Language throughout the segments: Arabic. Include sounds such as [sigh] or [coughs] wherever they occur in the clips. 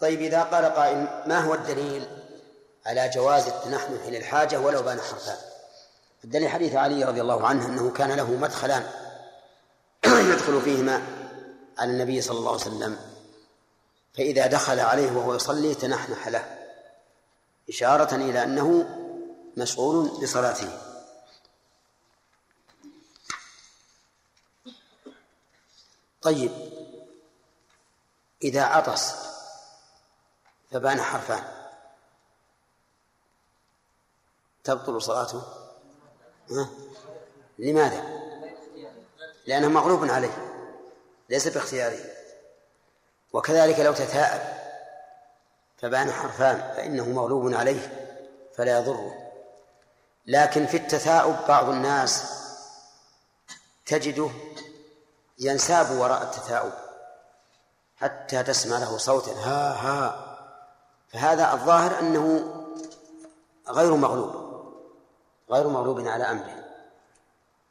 طيب إذا قال قائل ما هو الدليل؟ على جواز التنحنح للحاجة ولو بان حرفان. الدليل حديث علي رضي الله عنه أنه كان له مدخلان. [clears throat] يدخل فيهما على النبي صلى الله عليه وسلم. فإذا دخل عليه وهو يصلي تنحنح له. إشارة إلى أنه مشغول بصلاته. طيب إذا عطس فبان حرفان. تبطل صلاته؟ ها؟ لماذا؟ لأنه مغلوب عليه ليس باختياره. وكذلك لو تثاءب فبان حرفان فإنه مغلوب عليه فلا يضره. لكن في التثاؤب بعض الناس تجده ينساب وراء التثاؤب حتى تسمع له صوتا. ها ها. فهذا الظاهر أنه غير مغلوب غير مغلوب على أمره.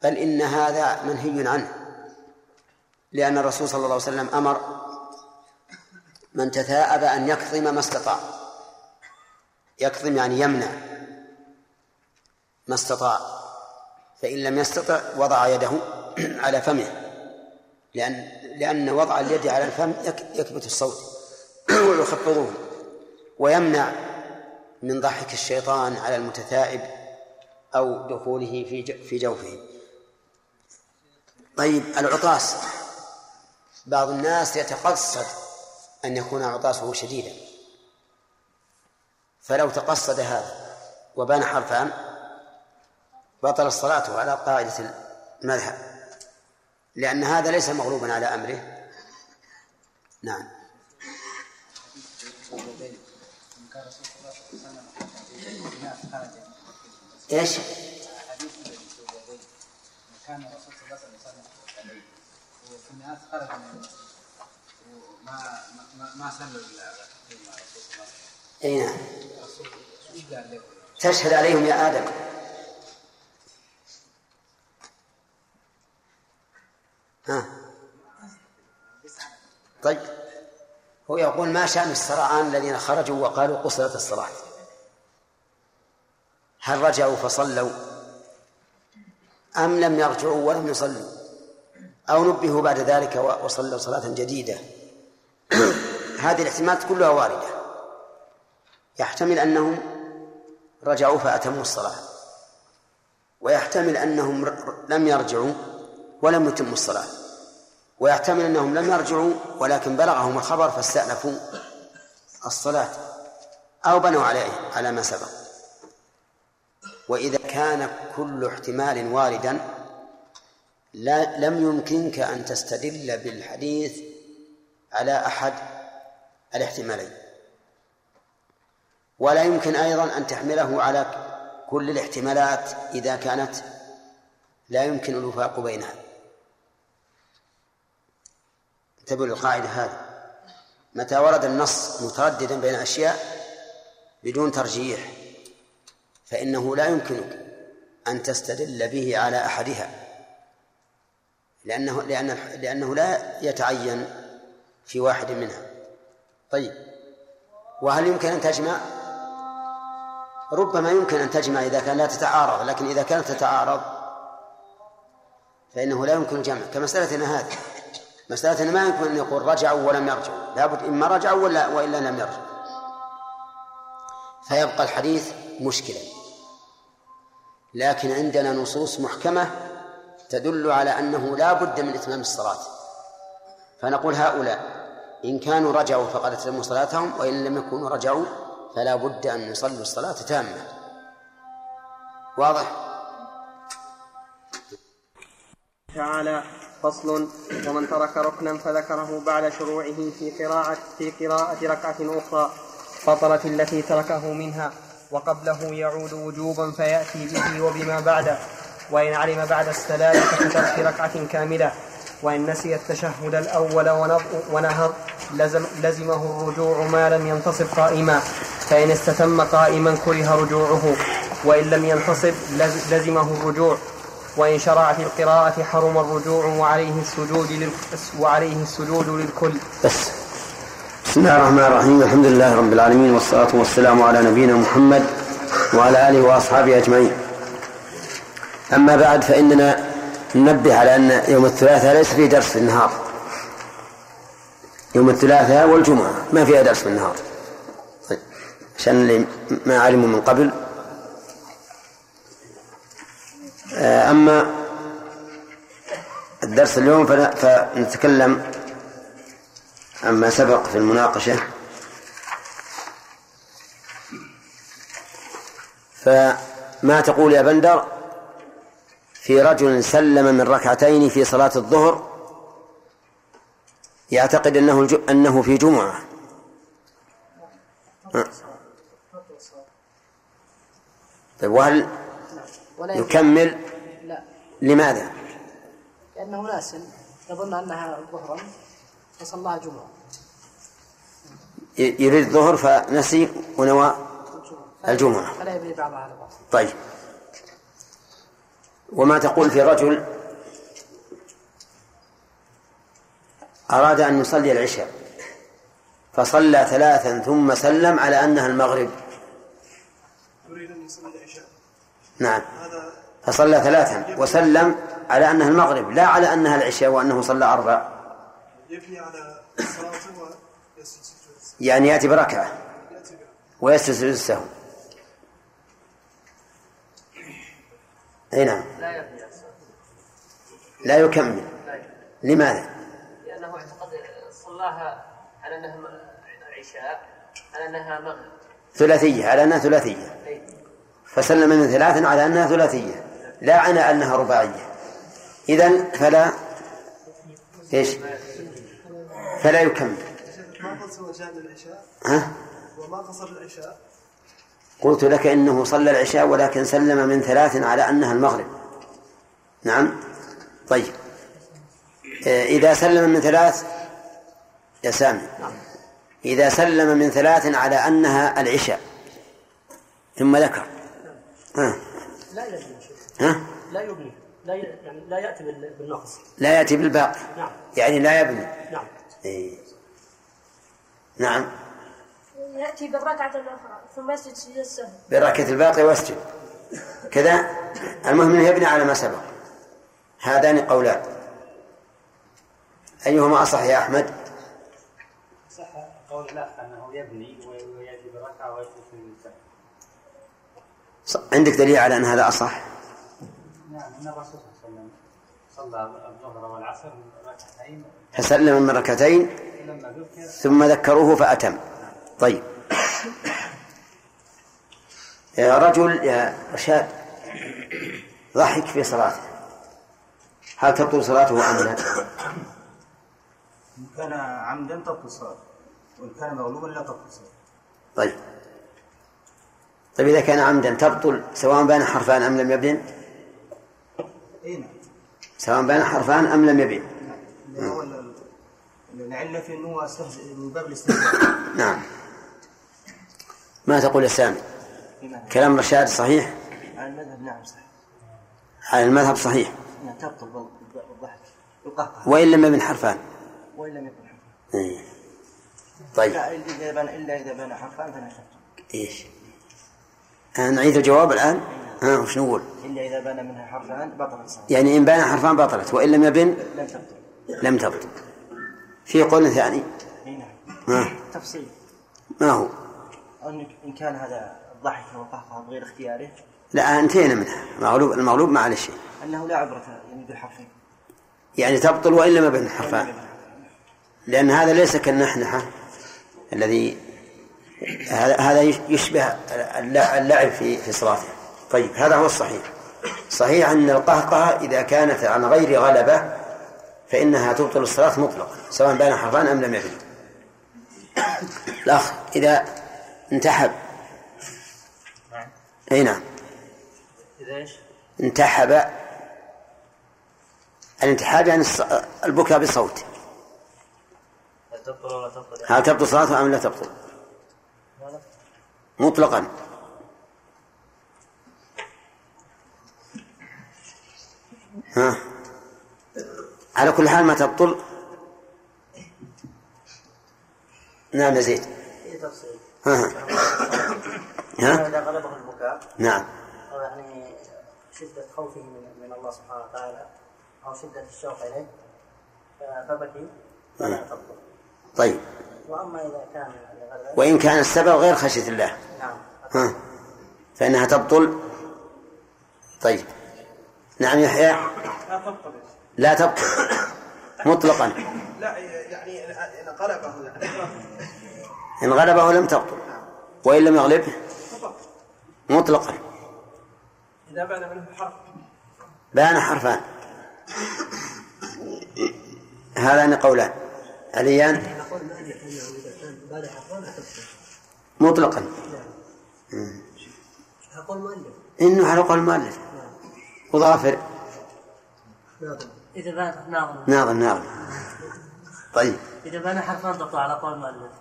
بل إن هذا منهي عنه لأن الرسول صلى الله عليه وسلم أمر من تثاءب أن يكظم ما استطاع. يكظم يعني يمنع ما استطاع. فإن لم يستطع وضع يده [clears throat] على فمه لأن لأن وضع اليد على الفم يكبت الصوت [clears throat] ويخفضه. ويمنع من ضحك الشيطان على المتثائب أو دخوله في في جوفه. طيب العطاس. بعض الناس يتقصد أن يكون عطاسه شديدا. فلو تقصد هذا وبان حرفان بطل الصلاة على قاعدة المذهب. لأن هذا ليس مغلوبا على أمره. نعم. إيش؟ كان الرسول صلى الله عليه وسلم وفي الناس خرج ما ما ما صلوا إي نعم. تشهد عليهم يا آدم. ها. طيب. هو يقول ما شأن السرعان الذين خرجوا وقالوا قصرت الصلاة؟ هل رجعوا فصلوا؟ أم لم يرجعوا ولم يصلوا؟ أو نبهوا بعد ذلك وصلوا صلاة جديدة؟ [clears throat] هذه الاحتمالات كلها واردة. يحتمل أنهم رجعوا فأتموا الصلاة. ويحتمل أنهم لم يرجعوا ولم يتموا الصلاة. ويحتمل أنهم لم يرجعوا ولكن بلغهم الخبر فاستأنفوا الصلاة أو بنوا عليه على ما سبق. وإذا كان كل احتمال واردا لا لم يمكنك أن تستدل بالحديث على أحد الاحتمالين. ولا يمكن أيضا أن تحمله على كل الاحتمالات إذا كانت لا يمكن الوفاق بينها. انتبهوا للقاعدة هذه. متى ورد النص مترددا بين أشياء بدون ترجيح. فإنه لا يمكنك أن تستدل به على أحدها لأنه لأن لأنه لا يتعين في واحد منها. طيب. وهل يمكن أن تجمع؟ ربما يمكن أن تجمع إذا كان لا تتعارض لكن إذا كانت تتعارض فإنه لا يمكن الجمع. كمسألتنا هذه مسألة ما يمكن أن يقول رجعوا ولم يرجعوا. لابد إما رجعوا ولا وإلا لم يرجعوا. فيبقى الحديث مشكلا. لكن عندنا نصوص محكمة تدل على أنه لا بد من إتمام الصلاة. فنقول هؤلاء إن كانوا رجعوا فقد أتموا صلاتهم وإن لم يكونوا رجعوا فلا بد أن يصلوا الصلاة تامة. واضح؟ تعالى فصل. ومن ترك ركنا فذكره بعد شروعه في قراءة في قراءة ركعة أخرى بطلت التي تركه منها. وقبله يعود وجوبا فيأتي به وبما بعده. وإن علم بعد السلام فكترك ركعة كاملة. وإن نسي التشهد الأول ونهض لزم لزمه الرجوع ما لم ينتصب قائما. فإن استتم قائما كره رجوعه. وإن لم ينتصب لزمه الرجوع. وإن شرع في القراءة حرم الرجوع وعليه السجود. وعليه السجود للكل. بس. بسم الله الرحمن الرحيم. الحمد لله رب العالمين والصلاة والسلام على نبينا محمد وعلى آله وأصحابه أجمعين. أما بعد فإننا ننبه على أن يوم الثلاثاء ليس فيه درس في النهار. يوم الثلاثاء والجمعة ما فيها درس في النهار. طيب عشان اللي ما علموا من قبل. آه، أما الدرس اليوم فنتكلم عما سبق في المناقشة. فما تقول يا بندر؟ في رجل سلم من ركعتين في صلاة الظهر يعتقد أنه أنه في جمعة. طيب وهل يكمل؟ لماذا؟ لأنه ناس يظن أنها ظهرا. فصلاها جمعة. يريد الظهر فنسي ونوى الجمعة. فلا يبني بعضها على بعض. طيب. وما تقول في رجل أراد أن يصلي العشاء فصلى ثلاثا ثم سلم على أنها المغرب. يريد أن يصلي العشاء. نعم. فصلى ثلاثا وسلم على أنها المغرب لا على أنها العشاء وأنه صلى أربع. يبني على صلاته يعني يأتي بركعة. ويسجد السهو أي نعم. لا يكمل. لماذا؟ لأنه اعتقد صلاها على أنها عشاء على أنها مغرب. ثلاثية على أنها ثلاثية. فسلم من ثلاث على أنها ثلاثية. لا على أنها رباعية. إذا فلا إيش؟ فلا يكمل. ما قصر العشاء ها؟ وما قصر العشاء؟ قلت لك إنه صلى العشاء ولكن سلم من ثلاث على أنها المغرب. نعم؟ طيب. آه، إذا سلم من ثلاث يا سامي. إذا سلم من ثلاث على أنها العشاء ثم ذكر. ها؟ لا يبني. ها؟ لا يبني. لا يعني لا يأتي بالنقص. لا يأتي بالباقي. نعم. يعني لا يبني. نعم. إيه. نعم. يأتي بالركعة الأخرى ثم يسجد سجود السهو بالركعة الباقي واسجد. كذا. المهم إنه يبني على ما سبق. هذان قولان. أيهما أصح يا أحمد؟ صح قول لا أنه يبني ويأتي بركعة ويسجد عندك دليل على أن هذا أصح؟ نعم أن الرسول صلى الظهر والعصر ركعتين فسلم من ركعتين ثم ذكروه فأتم. طيب. يا رجل يا رشاد ضحك في صلاته. هل تبطل صلاته أم لا؟ إن كان عمدا تبطل صلاته وإن كان مغلوبا لا تبطل صلاته. طيب. طيب إذا كان عمدا تبطل سواء بان حرفان أم لم يبن أي نعم. سواء بان حرفان أم لم يبن نعم. العلة في أنه من باب الاستهزاء. [coughs] نعم. ما تقول يا سامي؟ كلام رشاد صحيح؟ على المذهب نعم صحيح. على المذهب صحيح. نعم تبطل بالضحك وإن لم يبن حرفان. وإن لم يبن حرفان. إيه. طيب. لا إذا بان إلا إذا بان حرفان فلا إيش؟ نعيد الجواب الآن. ها وش نقول؟ إلا إذا بان منها حرفان بطلت يعني إن بان حرفان بطلت وإن لم يبن لم تبطل. لم تبطل. في قول ثاني. نعم. تفصيل. ما هو؟ إن كان هذا الضحك والقهقه بغير اختياره؟ لا انتهينا منها. المغلوب المغلوب ما عليه شيء. أنه لا عبرة يعني بالحرفين. يعني تبطل وإن لم يبن حرفان. لأن هذا ليس كالنحنحة الذي هذا يشبه اللعب في في صلاته. طيب هذا هو الصحيح. صحيح أن القهقه إذا كانت عن غير غلبة فإنها تبطل الصلاة مطلقا سواء بين حرفان أم لم يبن. الأخ إذا انتحب. أي نعم؟ انتحب. الانتحاب يعني البكاء بصوت هل تبطل ولا تبطل؟ هل تبطل صلاته أم لا تبطل؟ مطلقا. ها. على كل حال ما تبطل. نعم يا زيد. ها ها. إذا غلبه البكاء نعم. أو يعني شدة خوفه من, من الله سبحانه وتعالى أو شدة الشوق إليه فبكي فلا تبطل طيب. وأما إذا كان وإن كان السبب غير خشية الله. نعم. ها. فإنها تبطل. طيب. نعم يحيى. لا تبطل لا تبطل مطلقا. لا يعني إن غلبه يعني إن غلبه لم تبطل وإن لم يغلبه مطلقا. إذا بان منه الحرف. بان حرفان. هذان قولان. عليان؟ مطلقا. أقول مؤلف إنه على قول المؤلف وظافر إذا بان ناظم. ناظم ناظم. طيب. إذا بان حرفان تقطع على قول المؤلف.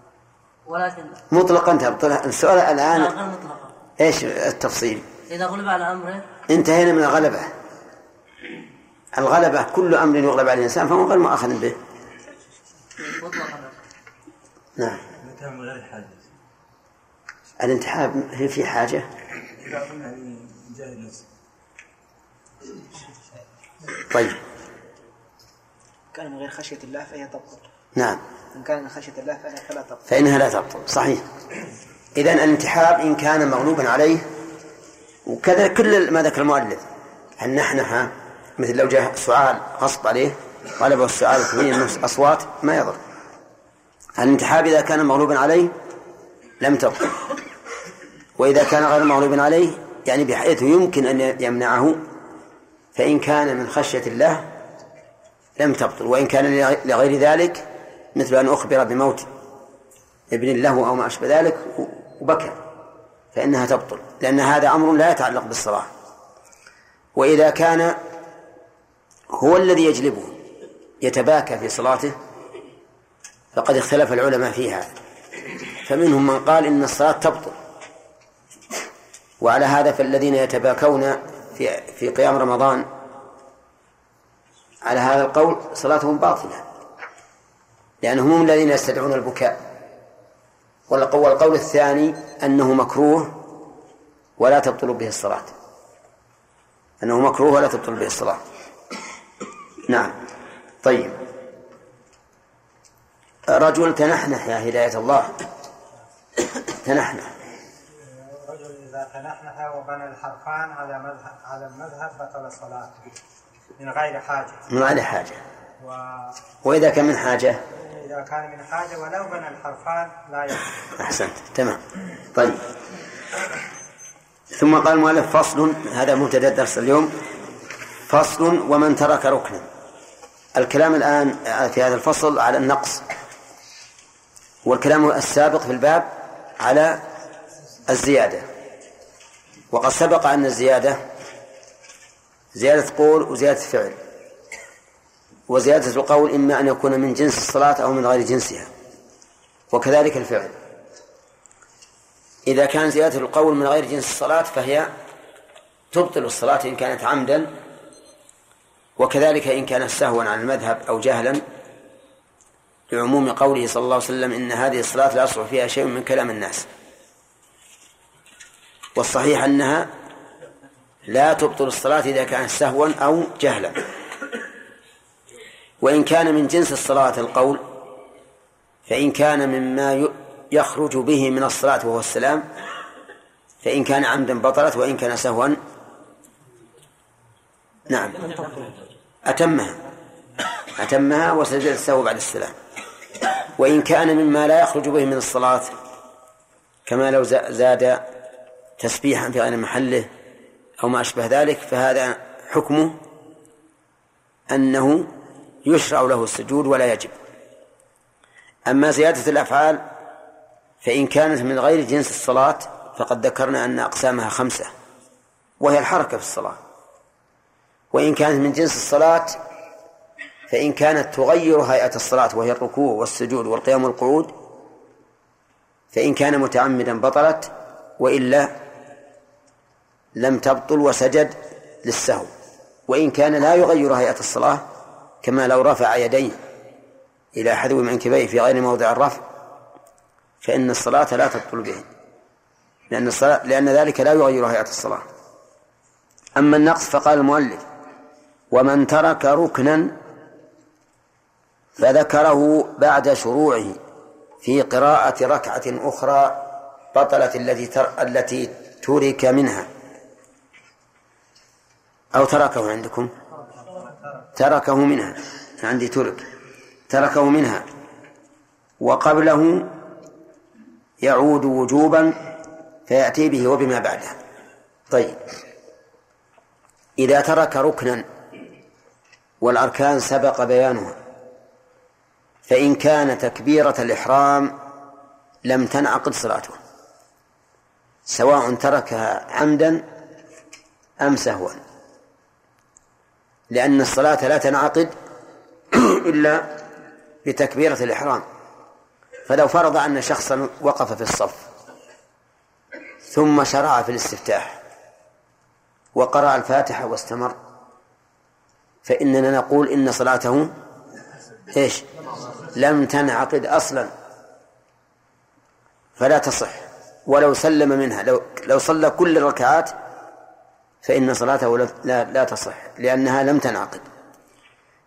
ولكن مطلقا تبطل السؤال لا الآن غير مطلقا. إيش التفصيل؟ إذا غلب على أمره. انتهينا من الغلبة. الغلبة كل أمر يغلب عليه الإنسان فهو غير مؤاخذ به. مطلقا. نعم. كان من غير حاجة؟ الانتحاب هل في حاجة؟ إذا أظن يعني جاهل نفسه طيب. كان من غير خشية الله فهي تبطل. نعم. إن كان من خشية الله فلا فلا تبطل. فإنها لا تبطل. صحيح. إذا الانتحاب إن كان مغلوبا عليه وكذا كل ما ذكر المؤلف؟ النحنحة مثل لو جاء سؤال غصب عليه غلبه السؤال من أصوات ما يضر. الانتحاب إذا كان مغلوبا عليه لم تبطل. وإذا كان غير مغلوب عليه يعني بحيث يمكن أن يمنعه فإن كان من خشية الله لم تبطل وإن كان لغير ذلك مثل أن أخبر بموت ابن له أو ما أشبه ذلك وبكى فإنها تبطل لأن هذا أمر لا يتعلق بالصلاة. وإذا كان هو الذي يجلبه يتباكى في صلاته فقد اختلف العلماء فيها فمنهم من قال إن الصلاة تبطل وعلى هذا فالذين يتباكون في في قيام رمضان على هذا القول صلاتهم باطلة. لأنهم هم الذين يستدعون البكاء. والقول الثاني أنه مكروه ولا تبطل به الصلاة. أنه مكروه ولا تبطل به الصلاة. نعم. طيب. رجل تنحنح يا هداية الله. تنحنح. إذا تنحنح وبنى الحرفان على مذهب على المذهب بطل صلاته من غير حاجة. من غير حاجة. وإذا وإذا كان من حاجة؟ كان من حاجة ولو بنى الحرفان لا يبطل أحسنت. تمام. طيب. ثم قال المؤلف فصل هذا مبتدأ درس اليوم. فصل ومن ترك ركنا. الكلام الآن في هذا الفصل على النقص. والكلام السابق في الباب على الزيادة. وقد سبق أن الزيادة زيادة قول وزيادة فعل. وزيادة القول إما أن يكون من جنس الصلاة أو من غير جنسها. وكذلك الفعل. إذا كان زيادة القول من غير جنس الصلاة فهي تبطل الصلاة إن كانت عمدا وكذلك إن كان سهوا عن المذهب أو جهلا. لعموم قوله صلى الله عليه وسلم إن هذه الصلاة لا يصلح فيها شيء من كلام الناس. والصحيح أنها لا تبطل الصلاة إذا كانت سهوا أو جهلا. وإن كان من جنس الصلاة القول فإن كان مما يخرج به من الصلاة وهو السلام فإن كان عمدا بطلت وإن كان سهوا نعم. أتمها. أتمها وسجد السهو بعد السلام. وإن كان مما لا يخرج به من الصلاة كما لو زاد تسبيحا في غير محله أو ما أشبه ذلك فهذا حكمه أنه يشرع له السجود ولا يجب. أما زيادة الأفعال فإن كانت من غير جنس الصلاة فقد ذكرنا أن أقسامها خمسة وهي الحركة في الصلاة. وإن كانت من جنس الصلاة فإن كانت تغير هيئة الصلاة وهي الركوع والسجود والقيام والقعود فإن كان متعمدا بطلت وإلا لم تبطل وسجد للسهو. وإن كان لا يغير هيئة الصلاة كما لو رفع يديه إلى حذو منكبيه في غير موضع الرفع فإن الصلاة لا تبطل به لأن الصلاة لأن ذلك لا يغير هيئة الصلاة. أما النقص فقال المؤلف ومن ترك ركنا فذكره بعد شروعه في قراءة ركعة أخرى بطلت التي. التي ترك منها. أو تركه عندكم؟ تركه منها. عندي ترك. تركه منها. وقبله يعود وجوبا فيأتي به وبما بعده. طيب. إذا ترك ركنا والأركان سبق بيانها فإن كان تكبيرة الإحرام لم تنعقد صلاته سواء تركها عمدا أم سهوا. لأن الصلاة لا تنعقد [clears throat] إلا بتكبيرة الإحرام. فلو فرض أن شخصا وقف في الصف ثم شرع في الاستفتاح وقرأ الفاتحة واستمر فإننا نقول إن صلاته إيش؟ لم تنعقد أصلا. فلا تصح. ولو سلم منها لو لو صلى كل الركعات فإن صلاته لا لا تصح لأنها لم تنعقد.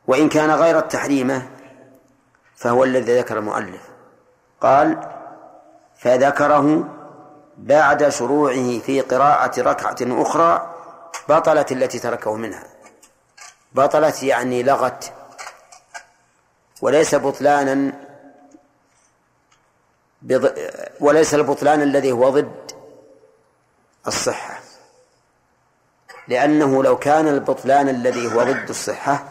وإن كان غير التحريمة فهو الذي ذكر المؤلف. قال فذكره بعد شروعه في قراءة ركعة أخرى بطلت التي تركه منها. بطلت يعني لغت. وليس بطلانا. وليس البطلان الذي هو ضد الصحة. لأنه لو كان البطلان الذي هو ضد الصحة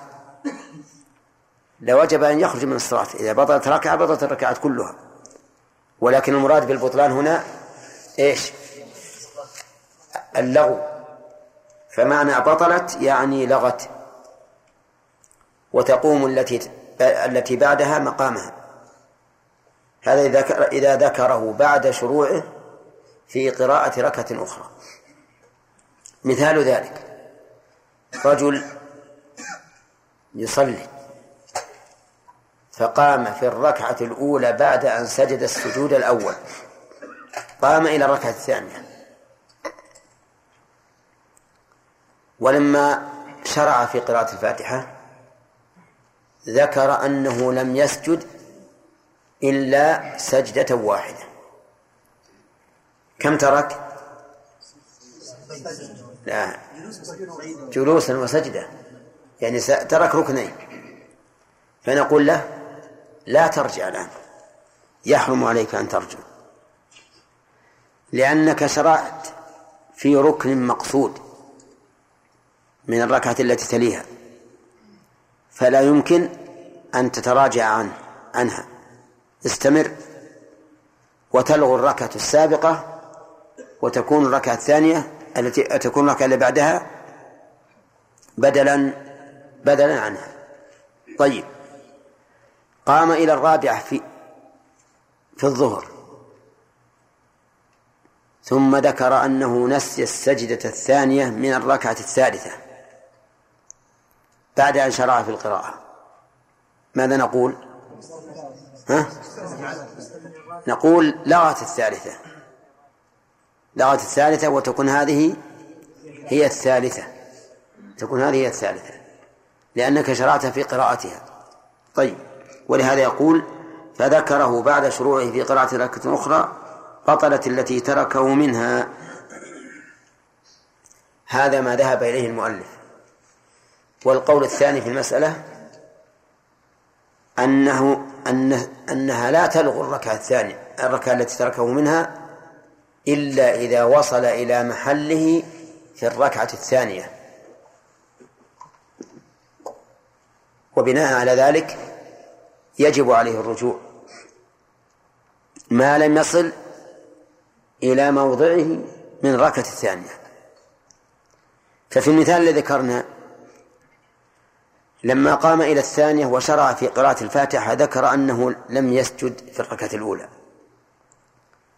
لوجب أن يخرج من الصلاة إذا بطلت ركعة بطلت الركعات كلها. ولكن المراد بالبطلان هنا إيش؟ اللغو. فمعنى بطلت يعني لغت. وتقوم التي التي بعدها مقامها. هذا إذا ذكر إذا ذكره بعد شروعه في قراءة ركعة أخرى. مثال ذلك. رجل يصلي فقام في الركعة الأولى بعد أن سجد السجود الأول. قام إلى الركعة الثانية. ولما شرع في قراءة الفاتحة ذكر أنه لم يسجد إلا سجدة واحدة. كم ترك؟ لا. جلوسا وسجدة يعني ترك ركنين. فنقول له لا ترجع الآن. يحرم عليك أن ترجع. لأنك شرعت في ركن مقصود من الركعة التي تليها. فلا يمكن أن تتراجع عنه عنها. استمر. وتلغو الركعة السابقة وتكون الركعة الثانية التي تكون الركعة اللي بعدها بدلا بدلا عنها. طيب. قام إلى الرابعة في في الظهر. ثم ذكر أنه نسي السجدة الثانية من الركعة الثالثة بعد أن شرع في القراءة. ماذا نقول؟ ها؟ نقول لغت الثالثة. لغت الثالثة وتكون هذه هي الثالثة. تكون هذه هي الثالثة. لأنك شرعت في قراءتها. طيب. ولهذا يقول فذكره بعد شروعه في قراءة ركعة أخرى بطلت التي تركه منها. هذا ما ذهب إليه المؤلف. والقول الثاني في المسألة أنه أنه أنها لا تلغو الركعة الثانية الركعة التي تركه منها إلا إذا وصل إلى محله في الركعة الثانية. وبناء على ذلك يجب عليه الرجوع. ما لم يصل إلى موضعه من الركعة الثانية. ففي المثال الذي ذكرنا لما قام إلى الثانية وشرع في قراءة الفاتحة ذكر أنه لم يسجد في الركعة الأولى.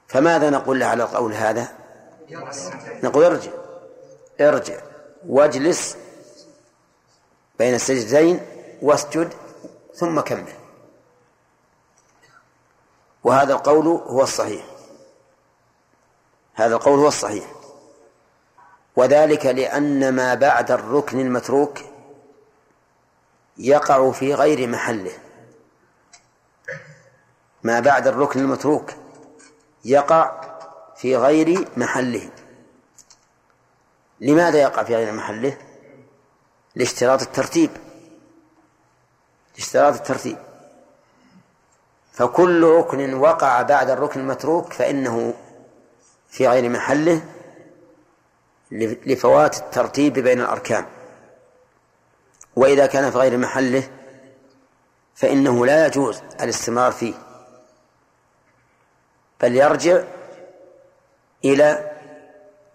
فماذا نقول له على القول هذا؟ نقول ارجع. ارجع. واجلس بين السجدتين واسجد ثم كمل. وهذا القول هو الصحيح. هذا القول هو الصحيح. وذلك لأن ما بعد الركن المتروك يقع في غير محله. ما بعد الركن المتروك يقع في غير محله. لماذا يقع في غير محله؟ لاشتراط الترتيب. اشتراط الترتيب. فكل ركن وقع بعد الركن المتروك فإنه في غير محله لفوات الترتيب بين الأركان. وإذا كان في غير محله فإنه لا يجوز الاستمرار فيه. بل يرجع إلى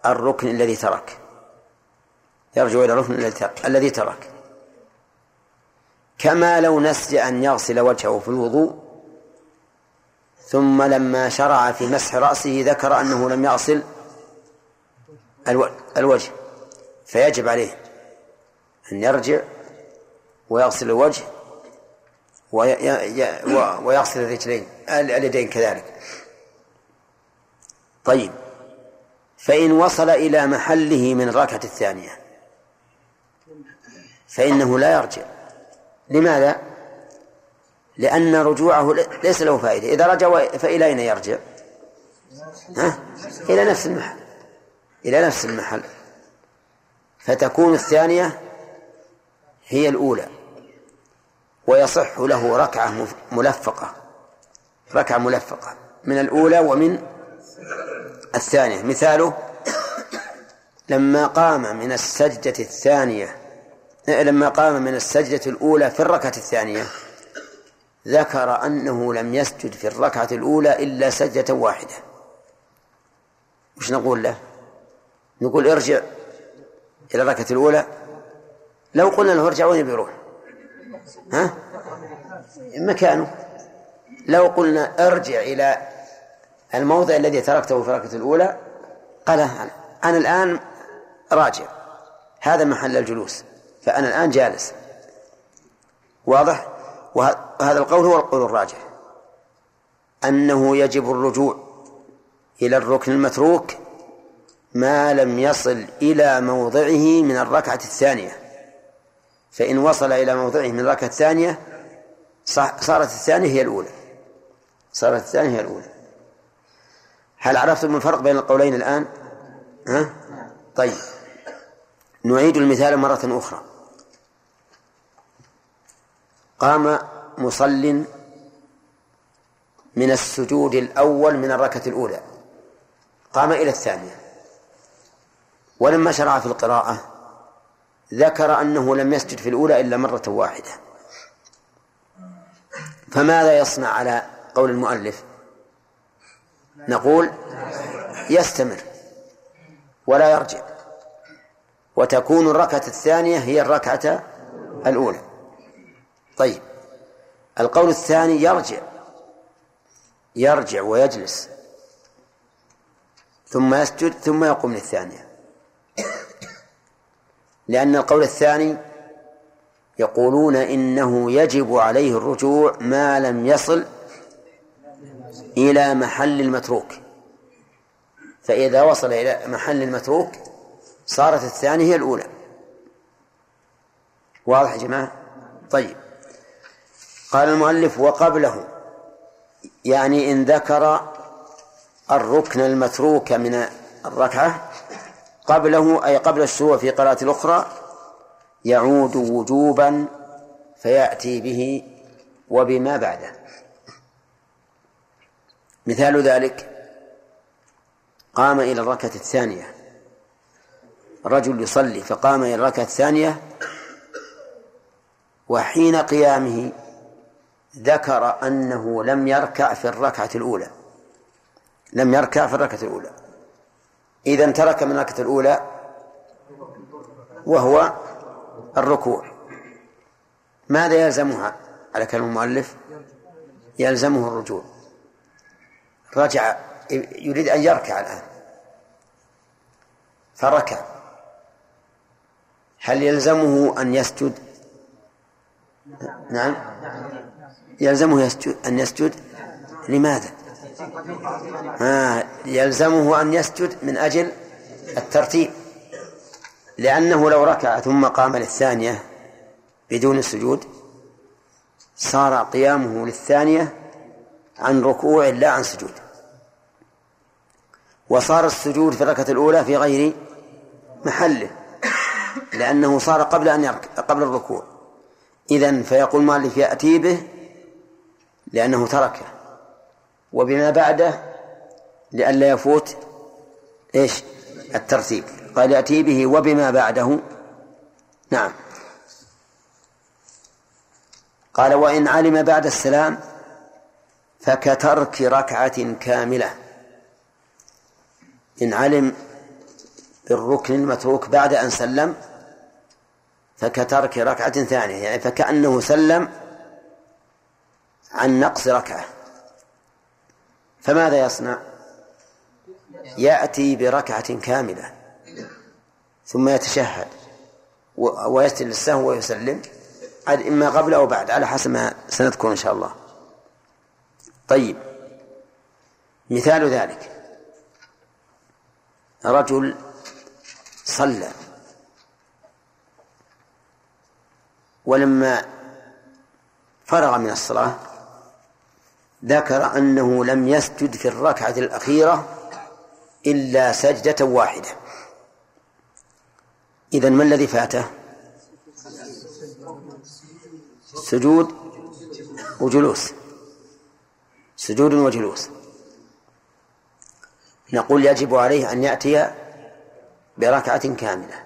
الركن الذي ترك. يرجع إلى الركن الذي ترك كما لو نسي أن يغسل وجهه في الوضوء ثم لما شرع في مسح رأسه ذكر أنه لم يغسل الوجه. فيجب عليه أن يرجع ويغسل الوجه ويغسل الرجلين اليدين كذلك. طيب. فإن وصل إلى محله من الركعة الثانية فإنه لا يرجع. لماذا؟ لأن رجوعه ليس له فائدة. إذا رجع فإلى أين يرجع؟ ها؟ إلى نفس المحل. إلى نفس المحل. فتكون الثانية هي الأولى. ويصح له ركعة ملفقة. ركعة ملفقة. من الأولى ومن الثانية مثاله لما قام من السجدة الثانية لما قام من السجدة الأولى في الركعة الثانية ذكر أنه لم يسجد في الركعة الأولى إلا سجدة واحدة. وش نقول له؟ نقول ارجع إلى الركعة الأولى. لو قلنا له ارجع وين بيروح؟ ها؟ مكانه. لو قلنا ارجع إلى الموضع الذي تركته في الركعة الأولى؟ قال أنا الآن راجع. هذا محل الجلوس فأنا الآن جالس. واضح؟ وهذا القول هو القول الراجح. أنه يجب الرجوع إلى الركن المتروك ما لم يصل إلى موضعه من الركعة الثانية. فإن وصل إلى موضعه من الركعة الثانية صارت الثانية هي الأولى. صارت الثانية هي الأولى. هل عرفتم الفرق بين القولين الآن؟ ها؟ طيب. نعيد المثال مرة أخرى. قام مصل من السجود الأول من الركعة الأولى. قام إلى الثانية. ولما شرع في القراءة ذكر أنه لم يسجد في الأولى إلا مرة واحدة. فماذا يصنع على قول المؤلف؟ نقول يستمر ولا يرجع. وتكون الركعة الثانية هي الركعة الأولى. طيب القول الثاني يرجع يرجع ويجلس ثم يسجد ثم يقوم للثانية. لأن القول الثاني يقولون إنه يجب عليه الرجوع ما لم يصل إلى محل المتروك. فإذا وصل إلى محل المتروك صارت الثانية هي الأولى. واضح يا جماعة؟ طيب. قال المؤلف وقبله. يعني إن ذكر الركن المتروك من الركعة قبله أي قبل الشروع في قراءة الأخرى يعود وجوبا فيأتي به وبما بعده. مثال ذلك قام إلى الركعة الثانية. رجل يصلي فقام إلى الركعة الثانية وحين قيامه ذكر أنه لم يركع في الركعة الأولى. لم يركع في الركعة الأولى. إذا ترك من الركعة الأولى وهو الركوع. ماذا يلزمها؟ على كلام المؤلف يلزمه الرجوع. رجع يريد أن يركع الآن. فركع. هل يلزمه أن يسجد؟ نعم. يلزمه يسجد أن يسجد؟ لماذا؟ آه يلزمه أن يسجد من أجل الترتيب. لأنه لو ركع ثم قام للثانية بدون السجود صار قيامه للثانية عن ركوع لا عن سجود. وصار السجود في الركعة الأولى في غير محله لأنه صار قبل أن يرك... قبل الركوع. إذن فيقول المؤلف يأتي به لأنه تركه. وبما بعده لئلا يفوت إيش؟ الترتيب. قال يأتي به وبما بعده. نعم. قال وإن علم بعد السلام فكترك ركعة كاملة. إن علم بالركن المتروك بعد أن سلم فكترك ركعة ثانية يعني فكأنه سلم عن نقص ركعة. فماذا يصنع؟ يأتي بركعة كاملة ثم يتشهد ويسجد للسهو ويسلم إما قبل أو بعد على حسب ما سنذكر إن شاء الله. طيب مثال ذلك. رجل صلى. ولما فرغ من الصلاة ذكر أنه لم يسجد في الركعة الأخيرة إلا سجدة واحدة. إذن ما الذي فاته؟ سجود وجلوس. سجود وجلوس. نقول يجب عليه أن يأتي بركعة كاملة.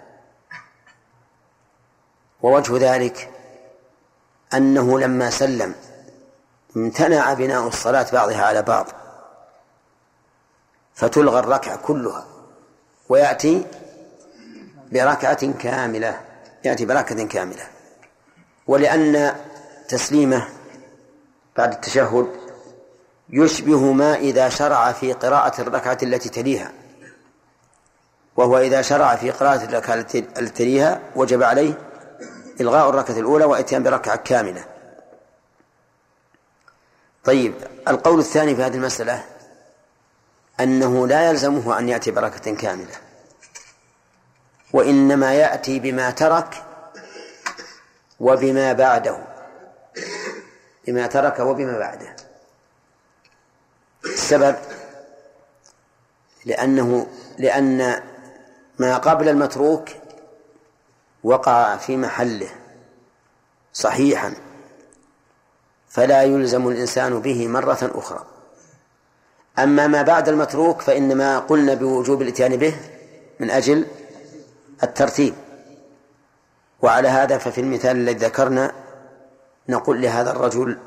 ووجه ذلك أنه لما سلم امتنع بناء الصلاة بعضها على بعض فتلغى الركعة كلها ويأتي بركعة كاملة يأتي بركعة كاملة. ولأن تسليمه بعد التشهد يشبه ما إذا شرع في قراءة الركعة التي تليها. وهو إذا شرع في قراءة الركعة التي تليها وجب عليه إلغاء الركعة الأولى وإتيان بركعة كاملة. طيب القول الثاني في هذه المسألة أنه لا يلزمه أن يأتي بركة كاملة وإنما يأتي بما ترك وبما بعده. بما ترك وبما بعده. السبب لأنه لأن ما قبل المتروك وقع في محله صحيحا فلا يلزم الإنسان به مرة أخرى. أما ما بعد المتروك فإنما قلنا بوجوب الإتيان به من أجل الترتيب. وعلى هذا ففي المثال الذي ذكرنا نقول لهذا الرجل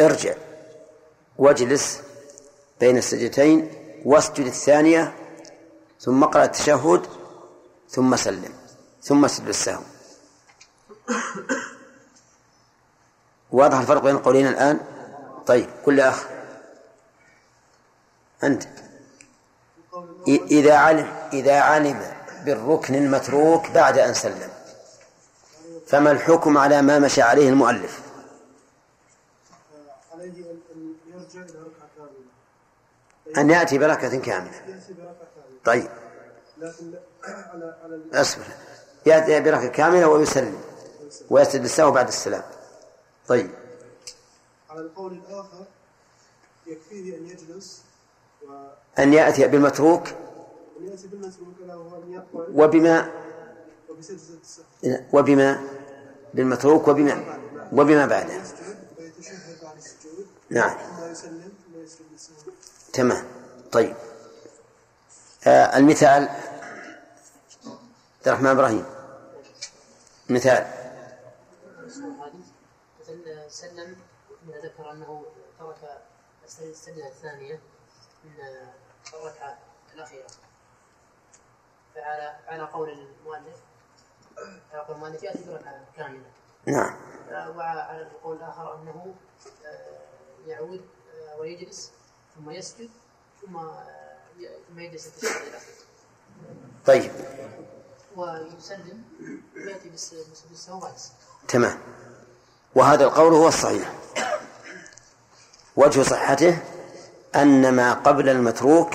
ارجع واجلس بين السجدتين واسجد الثانية ثم اقرأ التشهد ثم سلم ثم اسجد السهو. واضح الفرق بين القولين الآن؟ طيب كل أخ. أنت. إذا علم إذا علم بالركن المتروك بعد أن سلم فما الحكم على ما مشى عليه المؤلف عليه أن يرجع إلى ركعة كاملة أن يأتي بركة كاملة. طيب. لكن على على أصبر. يأتي بركة كاملة ويسلم. ويسجد السهو بعد السلام. طيب. على القول الآخر يكفيه أن يجلس و أن يأتي بالمتروك أن يأتي يقعد وبما وبما بالمتروك وبما وبما بعده. نعم ثم يسلم ثم يسجد للسهو تمام. طيب. آه المثال. عبد الرحمن إبراهيم. مثال. سلم إذا ذكر أنه ترك السجدة الثانية من الركعة الأخيرة فعلى على قول المؤلف على قول المؤلف يأتي بركعة كاملة نعم. وعلى القول الآخر أنه آه، يعود آه، ويجلس ثم يسجد ثم ثم يجلس التشهد الأخير. طيب. ويسلم بس- بالسهو بعد تمام. وهذا القول هو الصحيح. وجه صحته أن ما قبل المتروك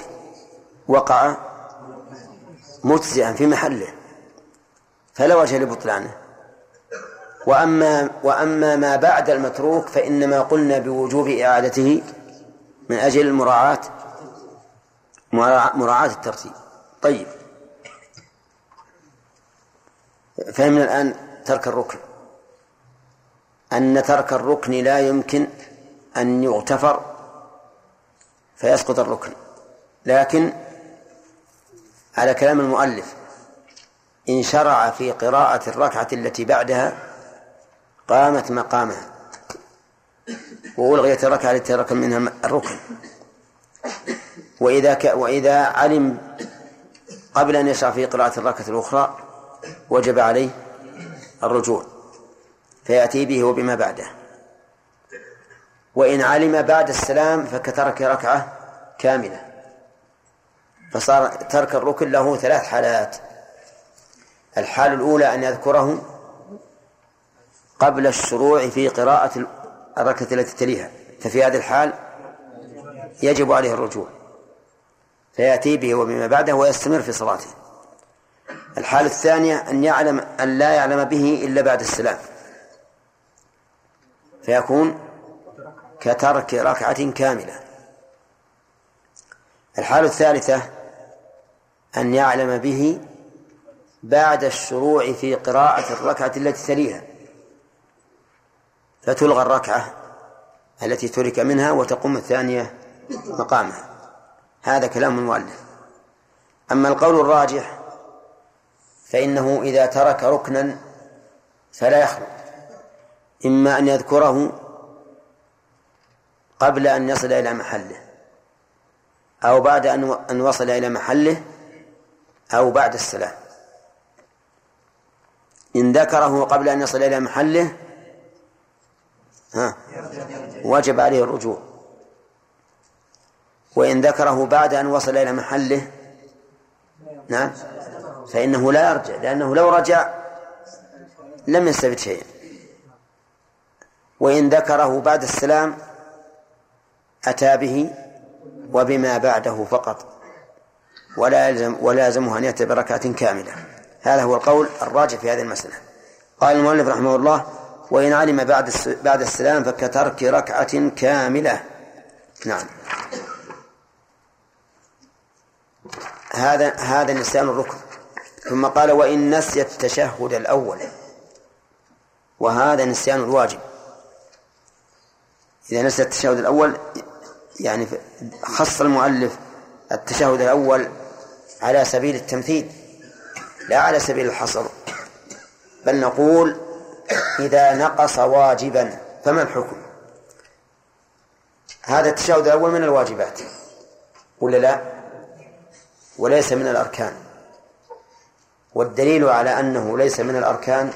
وقع مجزئا في محله فلا وجه لبطلانه. وأما وأما ما بعد المتروك فإنما قلنا بوجوب إعادته من أجل مراعاة مراعاة الترتيب. طيب. فهمنا الآن ترك الركن. أن ترك الركن لا يمكن أن يغتفر فيسقط الركن. لكن على كلام المؤلف إن شرع في قراءة الركعة التي بعدها قامت مقامها. وألغيت الركعة التي ترك منها الركن. وإذا ك... وإذا علم قبل أن يشرع في قراءة الركعة الأخرى وجب عليه الرجوع. فيأتي به وبما بعده. وإن علم بعد السلام فكترك ركعة كاملة. فصار ترك الركن له ثلاث حالات. الحال الأولى أن يذكره قبل الشروع في قراءة الركعة التي تليها. ففي هذه الحال يجب عليه الرجوع. فيأتي به وبما بعده ويستمر في صلاته. الحالة الثانية أن يعلم أن لا يعلم به إلا بعد السلام. فيكون كترك ركعة كاملة. الحالة الثالثة أن يعلم به بعد الشروع في قراءة الركعة التي تليها. فتلغى الركعة التي ترك منها وتقوم الثانية مقامها. هذا كلام المؤلف. أما القول الراجح فإنه إذا ترك ركنا فلا يخلو إما أن يذكره قبل أن يصل إلى محله أو بعد أن وصل إلى محله أو بعد السلام إن ذكره قبل أن يصل إلى محله ها. وجب عليه الرجوع. وإن ذكره بعد أن وصل إلى محله نعم فإنه لا يرجع لأنه لو رجع لم يستفد شيئا. وإن ذكره بعد السلام أتى به وبما بعده فقط. ولا يلزم ولا يلزمه أن يأتي بركعة كاملة. هذا هو القول الراجح في هذه المسألة. قال المؤلف رحمه الله وإن علم بعد بعد السلام فكترك ركعة كاملة. نعم. هذا هذا نسيان الركن. ثم قال وإن نسي التشهد الأول. وهذا نسيان الواجب. إذا نسي التشهد الأول يعني خص المؤلف التشهد الأول على سبيل التمثيل لا على سبيل الحصر. بل نقول إذا نقص واجبا فما الحكم؟ هذا التشهد الأول من الواجبات ولا لا؟ وليس من الأركان. والدليل على أنه ليس من الأركان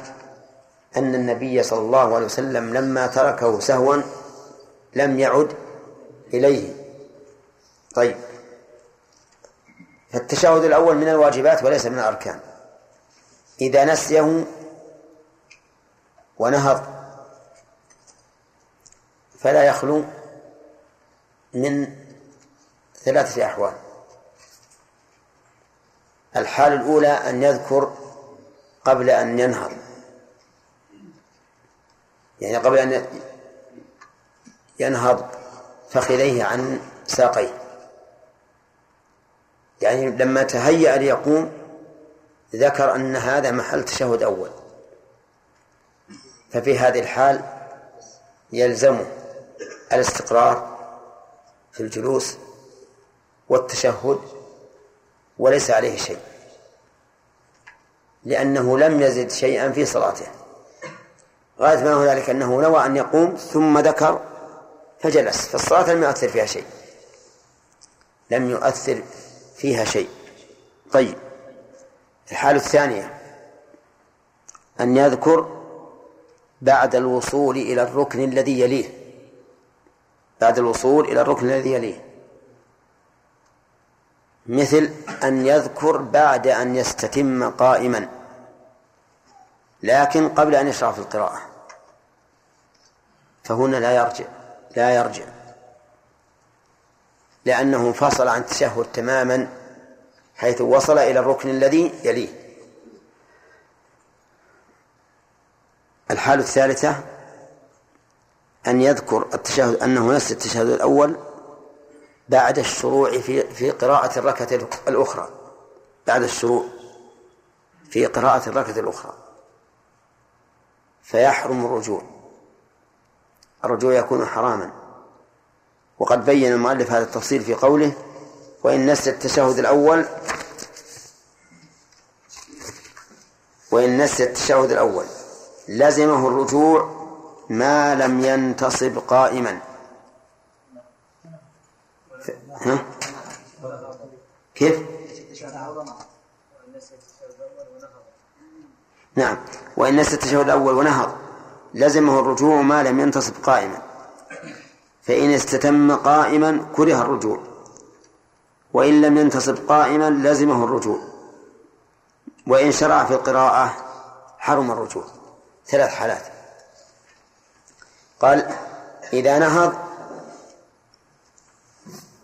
أن النبي صلى الله عليه وسلم لما تركه سهوا لم يعد إليه. طيب. فالتشهد الأول من الواجبات وليس من الأركان. إذا نسيه ونهض فلا يخلو من ثلاثة أحوال. الحال الأولى أن يذكر قبل أن ينهض يعني قبل أن ينهض فخذيه عن ساقيه. يعني لما تهيأ ليقوم ذكر أن هذا محل تشهد أول. ففي هذه الحال يلزمه الاستقرار في الجلوس والتشهد وليس عليه شيء لأنه لم يزد شيئا في صلاته. غاية ما هو ذلك أنه نوى أن يقوم ثم ذكر فجلس فالصلاة لم يؤثر فيها شيء. لم يؤثر فيها شيء. طيب الحالة الثانية أن يذكر بعد الوصول إلى الركن الذي يليه. بعد الوصول إلى الركن الذي يليه. مثل أن يذكر بعد أن يستتم قائما. لكن قبل أن يشرع في القراءة. فهنا لا يرجع لا يرجع. لأنه انفصل عن التشهد تماما حيث وصل إلى الركن الذي يليه. الحالة الثالثة أن يذكر التشهد أنه نسي التشهد الأول بعد الشروع في في قراءة الركعة الأخرى. بعد الشروع في قراءة الركعة الأخرى. فيحرم الرجوع. الرجوع يكون حراما. وقد بين المؤلف هذا التفصيل في قوله وإن نسي التشهد الأول وإن نسي التشهد الأول. لزمه الرجوع ما لم ينتصب قائما. ها؟ كيف؟ نعم. وإن نسي التشهد الأول ونهض لزمه الرجوع ما لم ينتصب قائما. فإن استتم قائما كره الرجوع. وإن لم ينتصب قائما لزمه الرجوع. وإن شرع في القراءة حرم الرجوع. ثلاث حالات. قال إذا نهض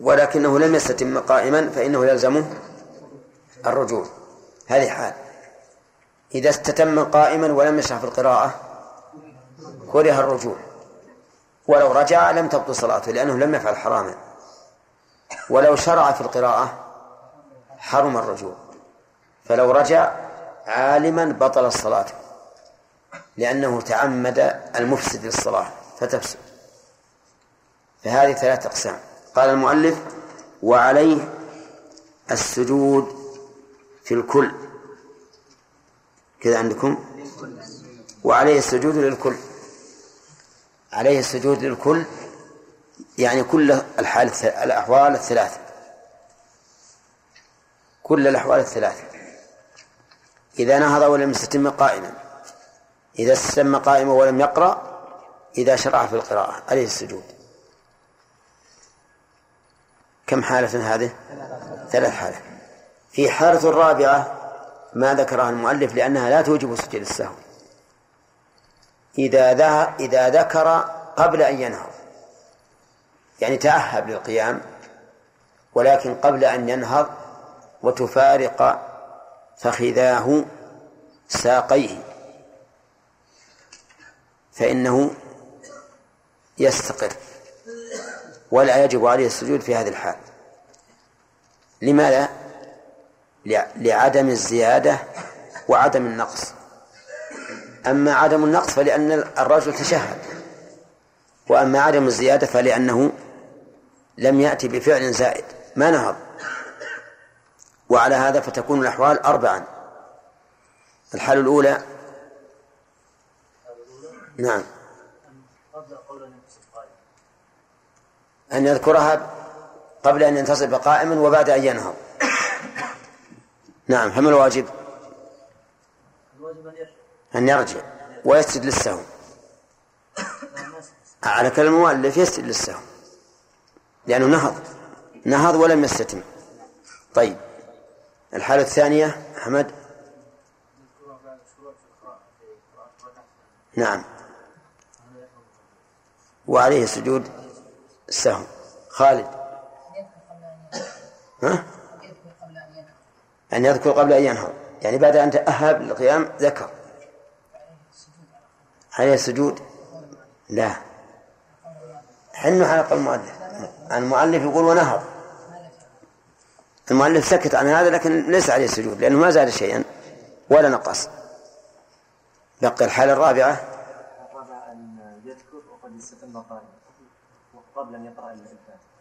ولكنه لم يستتم قائما فإنه يلزمه الرجوع. هذه حال. إذا استتم قائما ولم يشرع في القراءة كره الرجوع. ولو رجع لم تبطل صلاته لأنه لم يفعل حراما. ولو شرع في القراءة حرم الرجوع. فلو رجع عالما بطل الصلاة. لأنه تعمد المفسد للصلاة فتفسد. فهذه ثلاثة أقسام. قال المؤلف وعليه السجود في الكل. كذا عندكم؟ وعليه السجود للكل. عليه السجود للكل يعني كل الحال الأحوال الثلاثة. كل الأحوال الثلاثة. إذا نهض ولم يستتم قائما. إذا استتم قائما ولم يقرأ إذا شرع في القراءة عليه السجود. كم حالة هذه؟ ثلاث حالات. في حالة الرابعة ما ذكرها المؤلف لأنها لا توجب سجود السهو. إذا إذا ذكر قبل أن ينهض. يعني تأهب للقيام ولكن قبل أن ينهض وتفارق فخذاه ساقيه. فإنه يستقر ولا يجب عليه السجود في هذه الحال. لماذا؟ لعدم الزيادة وعدم النقص. أما عدم النقص فلأن الرجل تشهد وأما عدم الزيادة فلأنه لم يأتي بفعل زائد ما نهض. وعلى هذا فتكون الأحوال أربعا. الحالة الأولى نعم. أن يذكرها قبل أن ينتصب قائما وبعد أن ينهض. نعم فما الواجب؟ أن يرجع. ويسجد للسهو [coughs] على كلام المؤلف يسجد للسهو لأنه نهض. نهض ولم يستتم. طيب. الحالة الثانية أحمد؟ نعم. وعليه سجود السهو خالد. ها؟ أن يذكر قبل أن ينهض. يعني بعد أن تأهب للقيام ذكر. عليه سجود؟ لا. حنوا قول المؤلف؟ المؤلف يقول ونهض. المؤلف سكت عن هذا لكن ليس عليه سجود لأنه ما زاد شيئا ولا نقص. بقي الحالة الرابعة.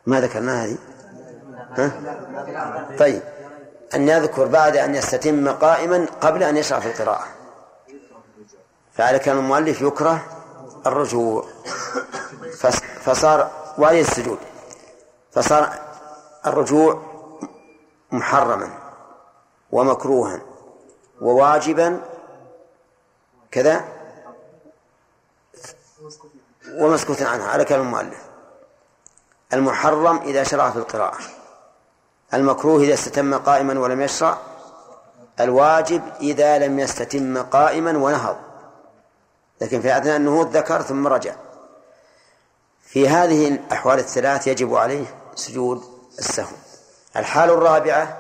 ما ذكرنا هذه؟ ها؟ طيب. أن يذكر بعد أن يستتم قائما قبل أن يشرع في القراءة. فعلى كان المؤلف يكره الرجوع. فصار وعليه السجود. فصار الرجوع محرما ومكروها وواجبا. كذا؟ ومسكوت عنها على كلام المؤلف. المحرم إذا شرع في القراءة. المكروه إذا استتم قائما ولم يشرع. الواجب إذا لم يستتم قائما ونهض. لكن في أثناء النهوض ذكر ثم رجع. في هذه الأحوال الثلاث يجب عليه سجود السهو الحال الرابعة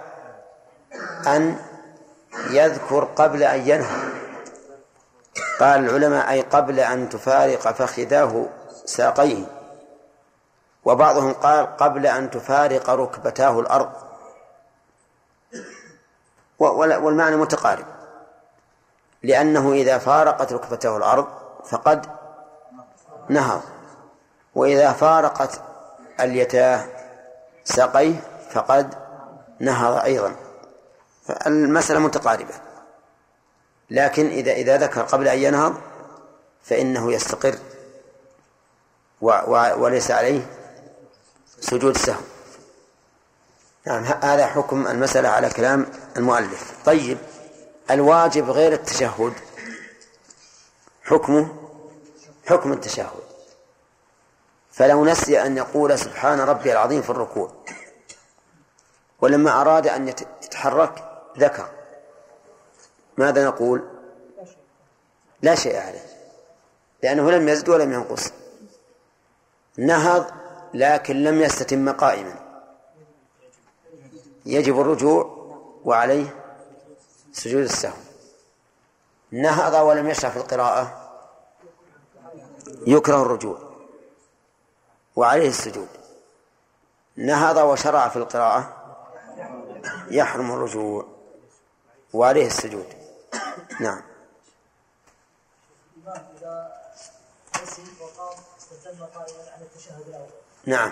أن يذكر قبل أن ينهى قال العلماء أي قبل أن تفارق فخذاه ساقيه. وبعضهم قال قبل أن تفارق ركبتاه الأرض. والمعنى متقارب. لأنه إذا فارقت ركبته الأرض فقد نهض وإذا فارقت اليتاه ساقيه فقد نهض أيضا. المسألة متقاربة. لكن إذا إذا ذكر قبل أن ينهض فإنه يستقر وليس عليه سجود السهو. نعم هذا حكم المسألة على كلام المؤلف. طيب الواجب غير التشهد حكمه حكم التشهد. فلو نسي أن يقول سبحان ربي العظيم في الركوع ولما أراد أن يتحرك ذكر. ماذا نقول؟ لا شيء عليه لأنه لم يزد ولم ينقص. نهض لكن لم يستتم قائما. يجب الرجوع وعليه سجود السهو. نهض ولم يشرع في القراءة يكره الرجوع وعليه السجود. نهض وشرع في القراءة يحرم الرجوع وعليه السجود. نعم. نعم.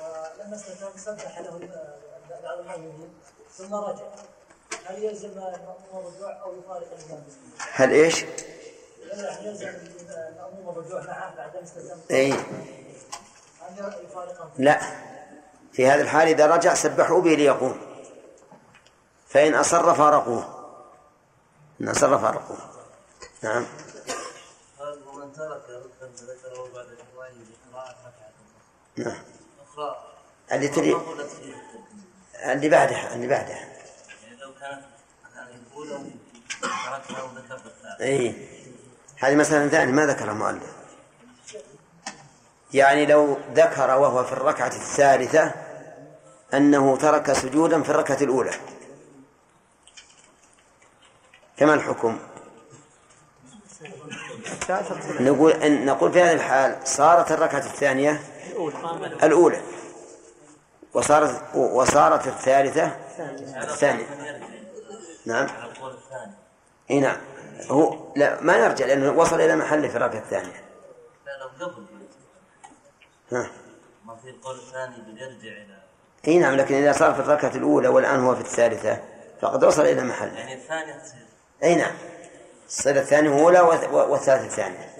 ولما استتم سبح له بعض المؤمنين ثم رجع هل يلزم الرجوع أو يفارق الامام هل إيش؟ يعني يلزم الرجوع معه بعد استتم هل يفارقه؟ لا. في هذه الحال إذا رجع سبحوا به ليقوم. فإن أصر فارقوه. إن أصر فارقوه نعم. ومن ترك ركنا فذكره بعد ركعة نعم. أخرى اللي تلي اللي بعدها اللي بعدها. يعني لو كانت الأولى تركها وذكر الثالثة اي هذه مسألة ثانية ما ذكرها المؤلف. يعني لو ذكر وهو في الركعة الثالثة أنه ترك سجودا في الركعة الأولى. كما الحكم؟ نقول إن نقول في هذه الحال صارت الركعة الثانية الأولى. وصارت وصارت الثالثة الثانية. نعم. إي نعم. هو لا ما يرجع لأنه وصل إلى محله في الركعة الثانية. لا لو قبل ها. ما في القول الثاني بيرجع إلى إي نعم لكن إذا صار في الركعة الأولى والآن هو في الثالثة فقد وصل إلى محل. يعني الثانية أي نعم. الصله الثانية اولى والثالثه الثانية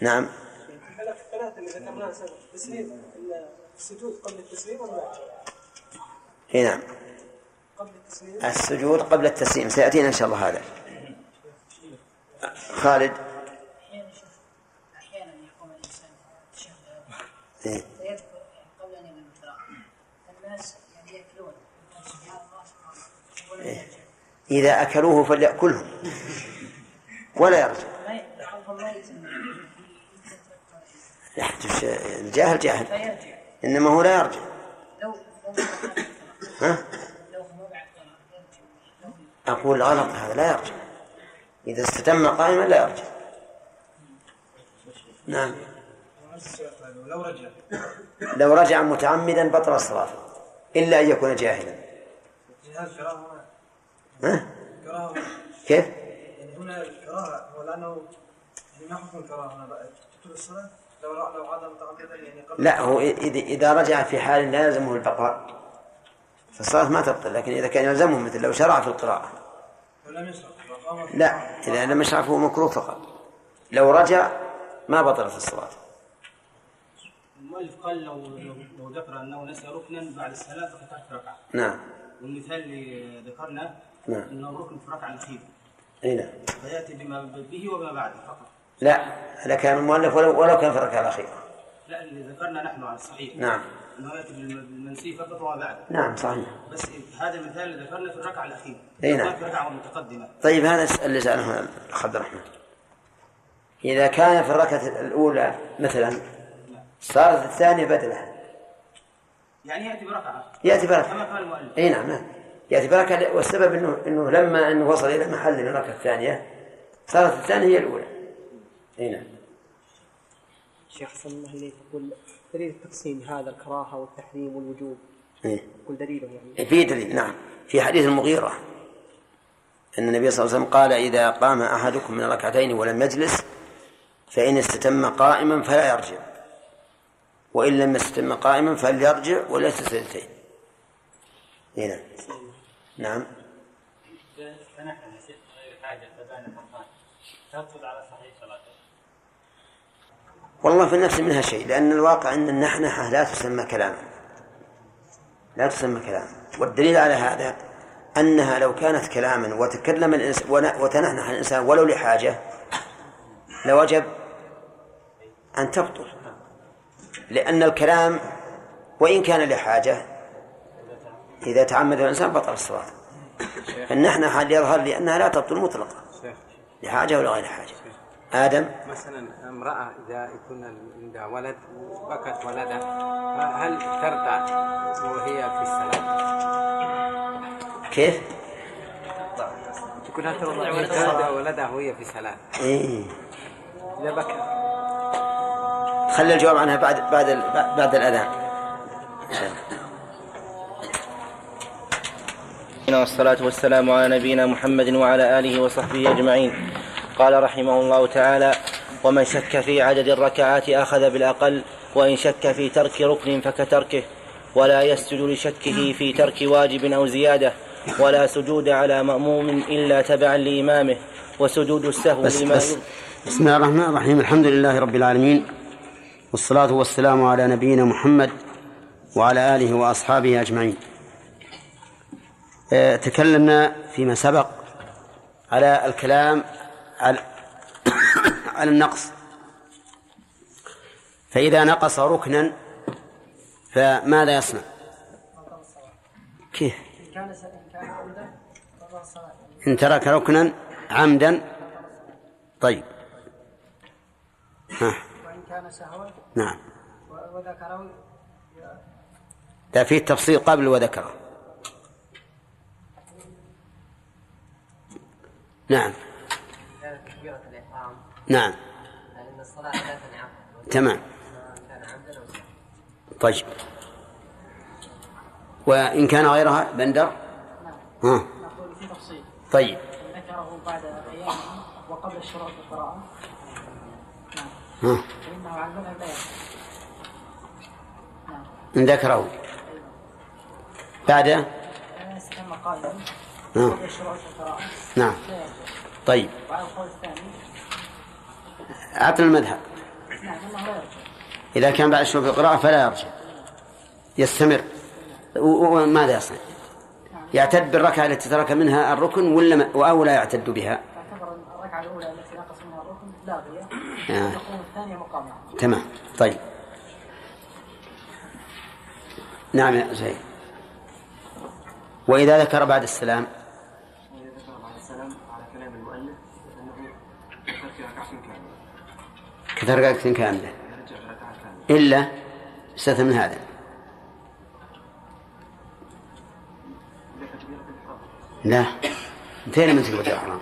نعم الثلاثة اللي ذكرناها تسليم السجود قبل التسليم ولا بعد؟ أي نعم. قبل التسليم السجود قبل التسليم. سيأتينا إن شاء الله هذا. خالد. أحيانا يقوم التشهد إيه؟ فيذكر قبل ان يبدا القراءه الناس يعني ياكلون سبحان الله سبحان الله ولا إيه. إذا أكلوه فليأكلهم ولا يرجع الجاهل جاهل. إنما هو لا يرجع ها؟ أقول غلط هذا لا يرجع إذا استتم قائما لا يرجع نعم. لو رجع. لو رجع متعمدا بطل الصلاة إلا أن يكون جاهلا. ها؟ كراهة. كيف؟ يعني هنا الكراهة هو لأنه يعني ما حكم الكراهه هنا تبطل الصلاه لو لو عاد متعمدا يعني قبل. لا هو إذا إذا رجع في حال لا يلزمه البقاء. فالصلاة ما تبطل لكن إذا كان يلزمه مثل لو شرع في القراءة. ولم يشرع. لا إذا لم يشرع فهو مكروه فقط. لو رجع ما بطلت الصلاة. المؤلف قال لو لو, ذكر أنه نسى ركنا بعد الصلاة فتحت ركعة. نعم. والمثال اللي ذكرنا نعم. إنه الركن في الركعه الاخيره أي نعم. فيأتي بما به وما بعده فقط. لا هذا كان المؤلف ولو, ولو كان في الركعة الأخيرة لا اللي ذكرنا نحن على الصحيح. نعم. إنه يأتي بالمنسي فقط وما بعده نعم صحيح. بس هذا المثال اللي ذكرنا في الركعه الاخيره أي نعم. في الركعه المتقدمه طيب هذا اللي سأله الأخ عبد الرحمن. إذا كان في الركعة الأولى مثلا صارت الثانية بدلة. يعني يأتي بركعة يأتي كما بركة قال المؤلف. أي نعم نعم. يأتي بركة والسبب انه إنه لما إنه وصل إلى محل من الركعة الثانية صارت الثانية هي الأولى. إي نعم. شيخ حسن الله إليك يقول دليل تقسيم هذا الكراهة والتحريم والوجوب؟ إيه. يقول دليله يعني. في دليل نعم. في حديث المغيرة. أن النبي صلى الله عليه وسلم قال إذا قام أحدكم من ركعتين ولم يجلس فإن استتم قائما فلا يرجع. وإن لم يستتم قائما فليرجع وليس سجدتين. هنا نعم. والله في النفس منها شيء لأن الواقع أن النحنحة لا تسمى كلاما. لا تسمى كلاما. والدليل على هذا أنها لو كانت كلاما وتكلم الإنسان وتنحنح الإنسان ولو لحاجة لوجب أن تبطل. لأن الكلام وإن كان لحاجة إذا تعمد الإنسان بطل الصلاة فالنحنحة يظهر لي أنها لا تبطل مطلقا لحاجة ولا غير حاجة. آدم؟ مثلا امرأة إذا يكون عندها ولد وبكت ولدها هل ترضع وهي في الصلاة؟ كيف؟ تكون ترضع ترضع ولدها. وهي في صلاة إيه. إذا بكى خلي الجواب عنها بعد بعد ال- بعد الأذان. إن شاء الله والصلاة والسلام على نبينا محمد وعلى آله وصحبه أجمعين. قال رحمه الله تعالى ومن شك في عدد الركعات أخذ بالأقل وإن شك في ترك ركن فكتركه ولا يسجد لشكه في ترك واجب أو زيادة ولا سجود على مأموم إلا تبعا لإمامه وسجود السهو بس لما بس بسم الله الرحمن الرحيم. الحمد لله رب العالمين والصلاة والسلام على نبينا محمد وعلى آله وأصحابه أجمعين. تكلمنا فيما سبق على الكلام على, [coughs] على النقص. فإذا نقص ركنا فماذا يصنع؟ كيف؟ إن ترك ركنا عمدا. طيب. ها. وإن كان سهوا نعم. وذكره ده فيه تفصيل قبل وذكره. نعم. كانت تكبيرة الإحرام نعم. الصلاة لا تمام. طيب. وإن كان غيرها بندر؟ ها. في تفصيل طيب. ذكره بعد أيام وقبل الشروع في القراءة ها. فإنه لا يصح إن ذكره. بعد؟ لا يستتم قائما نعم. نعم طيب أعطنا المذهب إذا كان بعد في القراءة فلا يرجع يستمر وماذا يصنع؟ يعتد بالركعة التي ترك منها الركن ولا ما- أو لا يعتد بها؟ الركعة الأولى التي نقص منها الركن لاغية. تقوم الثانية مقامها تمام طيب نعم يا زين وإذا ذكر بعد السلام وإذا ذكر بعد السلام على كلام المؤلف أنه ذكر في ركعة كاملة كثر ركعة كاملة. إلا استثنى من هذا. لا. انتهينا من تكبيرة الإحرام.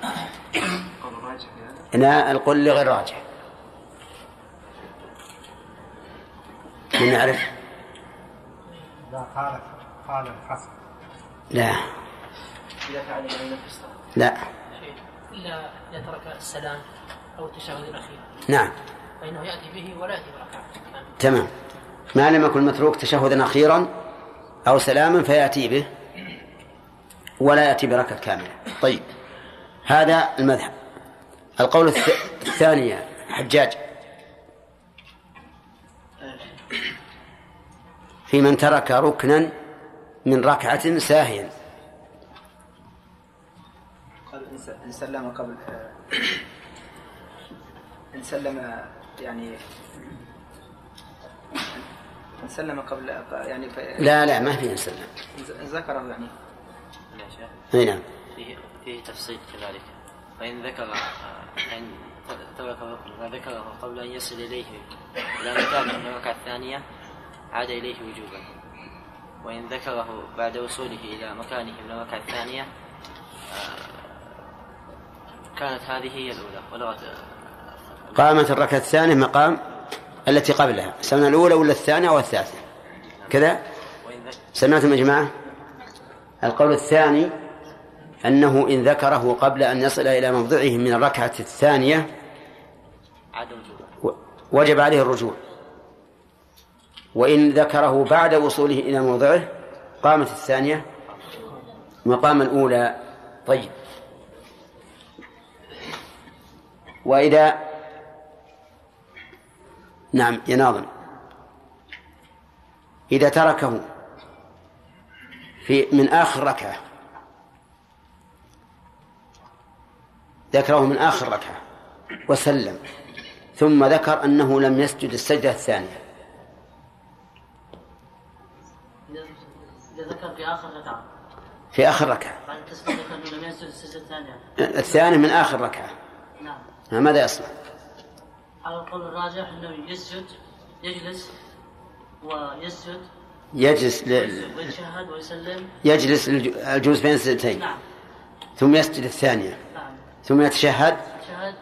لا القل غير راجح. من يعرف؟ إذا قال قال الحسن. لا. إذا فعل لا. إلا إذا ترك السلام أو التشهد الأخير. نعم. فإنه يأتي به ولا يأتي بركعة تمام. ما لم يكن متروك تشهدا أخيرا أو سلاما فيأتي به ولا يأتي بركعة كاملة. طيب. هذا المذهب. القول الث- الثاني يا حجاج. في من ترك ركنا من ركعة ساهيا. قال إن سلم قبل إن سلم يعني سلم قبل يعني ف... لا لا ما في إن ذكره يعني. أي نعم. فيه فيه تفصيل كذلك. فإن ذكر آه، إن ترك الركن وذكره قبل أن يصل إليه إلى مكانه في الركعة الثانية عاد إليه وجوبا. وإن ذكره بعد وصوله إلى مكانه من الركعة الثانية آه، كانت هذه هي الأولى ولغت قامت الركعة الثانية مقام التي قبلها. سمعنا الأولى ولا الثانية أو الثالثة؟ كذا؟ سمعتم يا جماعة؟ القول الثاني أنه إن ذكره قبل أن يصل إلى موضعه من الركعة الثانية وجب عليه الرجوع. وإن ذكره بعد وصوله إلى موضعه قامت الثانية مقام الأولى. طيب. وإذا نعم يا ناظم إذا تركه في من آخر ركعة. ذكره من آخر ركعة. وسلم. ثم ذكر أنه لم يسجد السجدة الثانية. إذا ذكر في آخر ركعة. في آخر ركعة. بعد التسليم ذكر أنه لم يسجد السجدة الثانية. الثاني من آخر ركعة. نعم. ماذا يصنع؟ على القول الراجح أنه يسجد يجلس ويسجد. يجلس ل... ويتشهد ويسلم. يجلس الج- الجلوس بين السجدتين. نعم. ثم يسجد الثانية. نعم. ثم يتشهد. شهد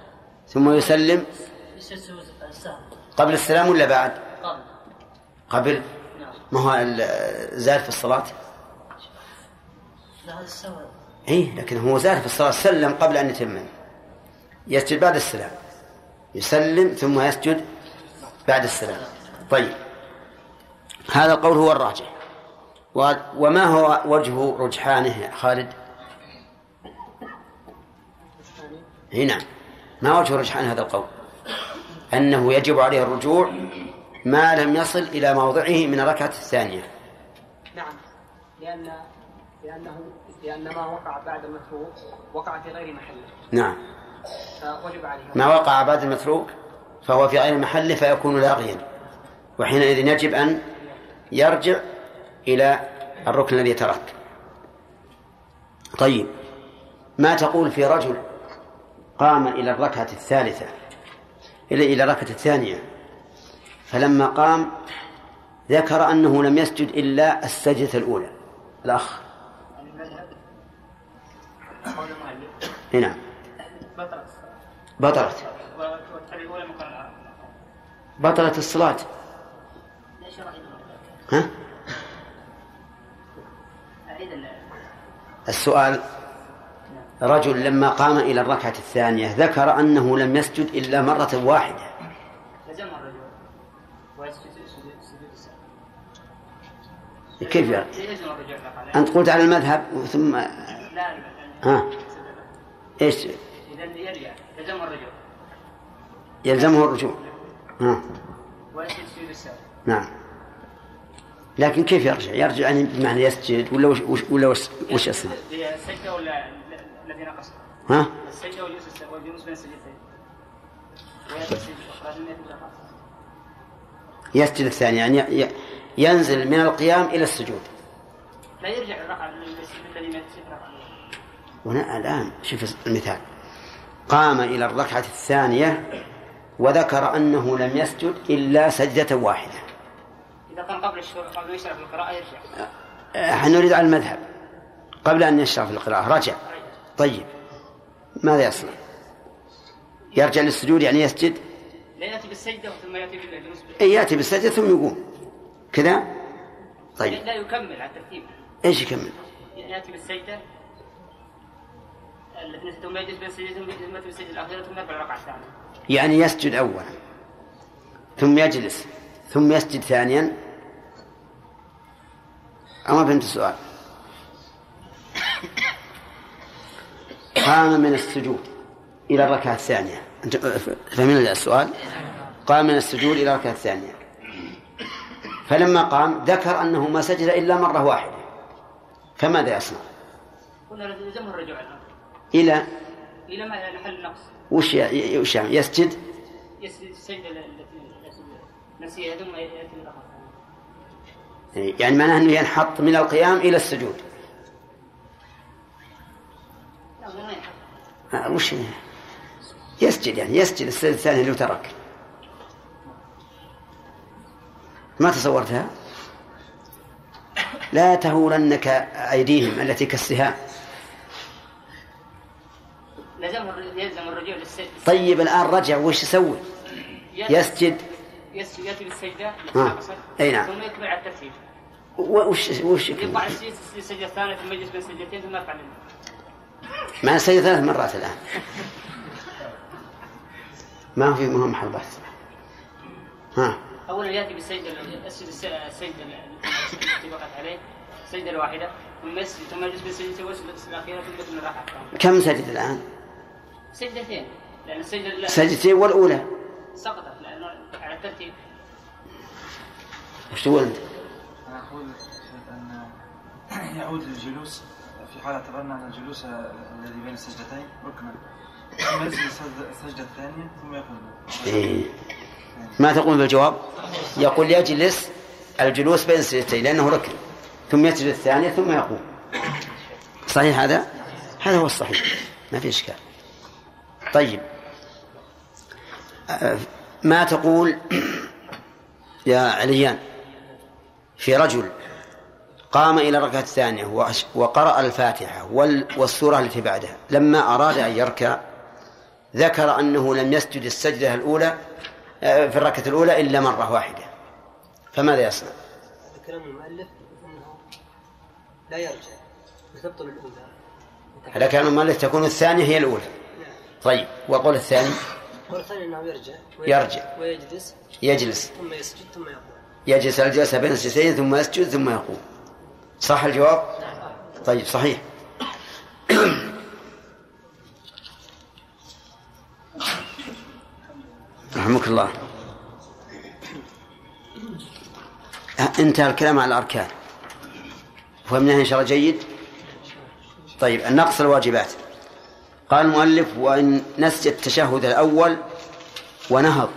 ثم يسلم. قبل السلام ولا بعد؟ قبل. قبل. نعم. ما هو زاد في الصلاة؟ لا هذا السهل اي لكن هو زاد في الصلاة. سلم قبل أن يتمم. يسجد بعد السلام. يسلم ثم يسجد بعد السلام. طيب. هذا القول هو الراجح. و- وما هو وجه رجحانه يا خالد؟ نعم ما وجه رجحان هذا القول؟ أنه يجب عليه الرجوع ما لم يصل إلى موضعه من الركعة الثانية. نعم. لأن لأنه لأن ما وقع بعد المتروك وقع في غير محله. نعم. ما وقع بعد المتروك فهو في غير محله فيكون لاغيا. وحينئذ يجب أن يرجع إلى الركن الذي ترك. طيب ما تقول في رجل قام إلى الركعة الثالثة إلى إلى الركعة الثانية فلما قام ذكر أنه لم يسجد إلا السجدة الأولى الأخ. إي نعم. بطلت. بطلت الصلاة. ها؟ السؤال رجل لما قام إلى الركعة الثانية ذكر أنه لم يسجد إلا مرة واحدة. كيف يعني؟ أنت قلت على المذهب ثم ها؟ إيش؟ إذا يرجع لزم الرجوع. يلزمه الرجوع. السهو نعم. لكن كيف يرجع؟ يرجع يعني بمعنى يسجد ولا وش وش ولا وش, وش يصنع؟ هي السجدة ولا الذي نقص؟ ها؟ السجدة والجلوس والجلوس بين السجدتين. يسجد الثاني يعني ينزل من القيام إلى السجود. لا يرجع الرقعة الذي رقعة هنا الآن شوف المثال. قام إلى الركعة الثانية وذكر أنه لم يسجد إلا سجدة واحدة. إذا كان قبل الشروع قبل في القراءة يرجع. إحنا نريد على المذهب. قبل أن يشرع في القراءة. رجع. طيب. ماذا يصنع؟ يرجع للسجود يعني يسجد؟ لا يأتي بالسجدة ثم يأتي بالجلوس إيه يأتي بالسجدة ثم يقوم. كذا؟ طيب. لا يكمل على الترتيب. إيش يكمل؟ يأتي بالسجدة. التي ثم يجلس بين السجدتين ثم يأتي بالسجدة الأخيرة ثم يرفع الركعة الثانية. يعني يسجد أولا ثم يجلس ثم يسجد ثانيا. أما فهمت السؤال؟ قام من السجود إلى الركعة الثانية. أنت فهمنا السؤال؟ قام من السجود إلى الركعة الثانية. فلما قام ذكر أنه ما سجد إلا مرة واحدة. فماذا يصنع؟ قلنا يلزمه الرجوع إلى إلى ما محل النقص. وش وش يعمل؟ يسجد؟ يسجد السجدة التي نسيها ثم يأتي الثانية يعني معناه أنه ينحط من القيام إلى السجود. لا آه، وش يسجد يعني يسجد السجد الثاني اللي ترك. ما تصورتها؟ لا تهولنك أيديهم التي كالسهام. لزم يلزم الرجوع للسجد طيب الآن رجع وش يسوي؟ يسجد. يسجد يأتي بالسجدة ها. أي نعم. ثم يتبع على الترتيب وش وش؟ يطلع السجدة الثانية ثم يجلس بين سجدتين ثم يرفع ما سجد ثلاث مرات الآن. ما في مهم محل بحث. ها. أولا يأتي بالسجدة السجدة التي وقعت عليه السجدة الواحدة. ثم يسجد ثم يجلس ويسجد الأخيرة ثم يتم الراحة كم سجد الآن؟ سجدتين. لأن السجدة سجدتين والأولى. سقطت لأنه على الترتيب. وش تقول أنت؟ أنا أقول أن يعود الجلوس في حال اعتبرنا أن الجلوس الذي بين السجدتين ركنا. ثم ينزل السجدة- السجدة الثانية ثم يقوم إيه. ما تقول بالجواب؟ يقول يجلس الجلوس بين السجدتين لأنه ركن. ثم يسجد الثانية ثم يقوم. صحيح هذا؟ هذا هو الصحيح. ما في إشكال. طيب. آه، ما تقول [clears throat] يا عليان في رجل قام إلى الركعة الثانية وقرأ الفاتحة وال- والسورة التي بعدها لما أراد أن يركع ذكر أنه لم يسجد السجدة الأولى آه، في الركعة الأولى إلا مرة واحدة. فماذا يصنع؟ هذا كلام المؤلف أنه لا يرجع وتبطل الأولى. على كلام المؤلف تكون الثانية هي الأولى. طيب والقول الثاني. والثاني إنه يرجع. يرجع. ويجلس. يجلس. ثم يسجد ثم يقوم. يجلس الجلسة بين السجدتين ثم يسجد ثم يقوم. صح الجواب؟ طيب صحيح. رحمك الله. انتهى الكلام على الأركان. فهمناها إن شاء الله جيد؟ طيب النقص الواجبات. قال المؤلف وإن نسي التشهد الأول ونهض.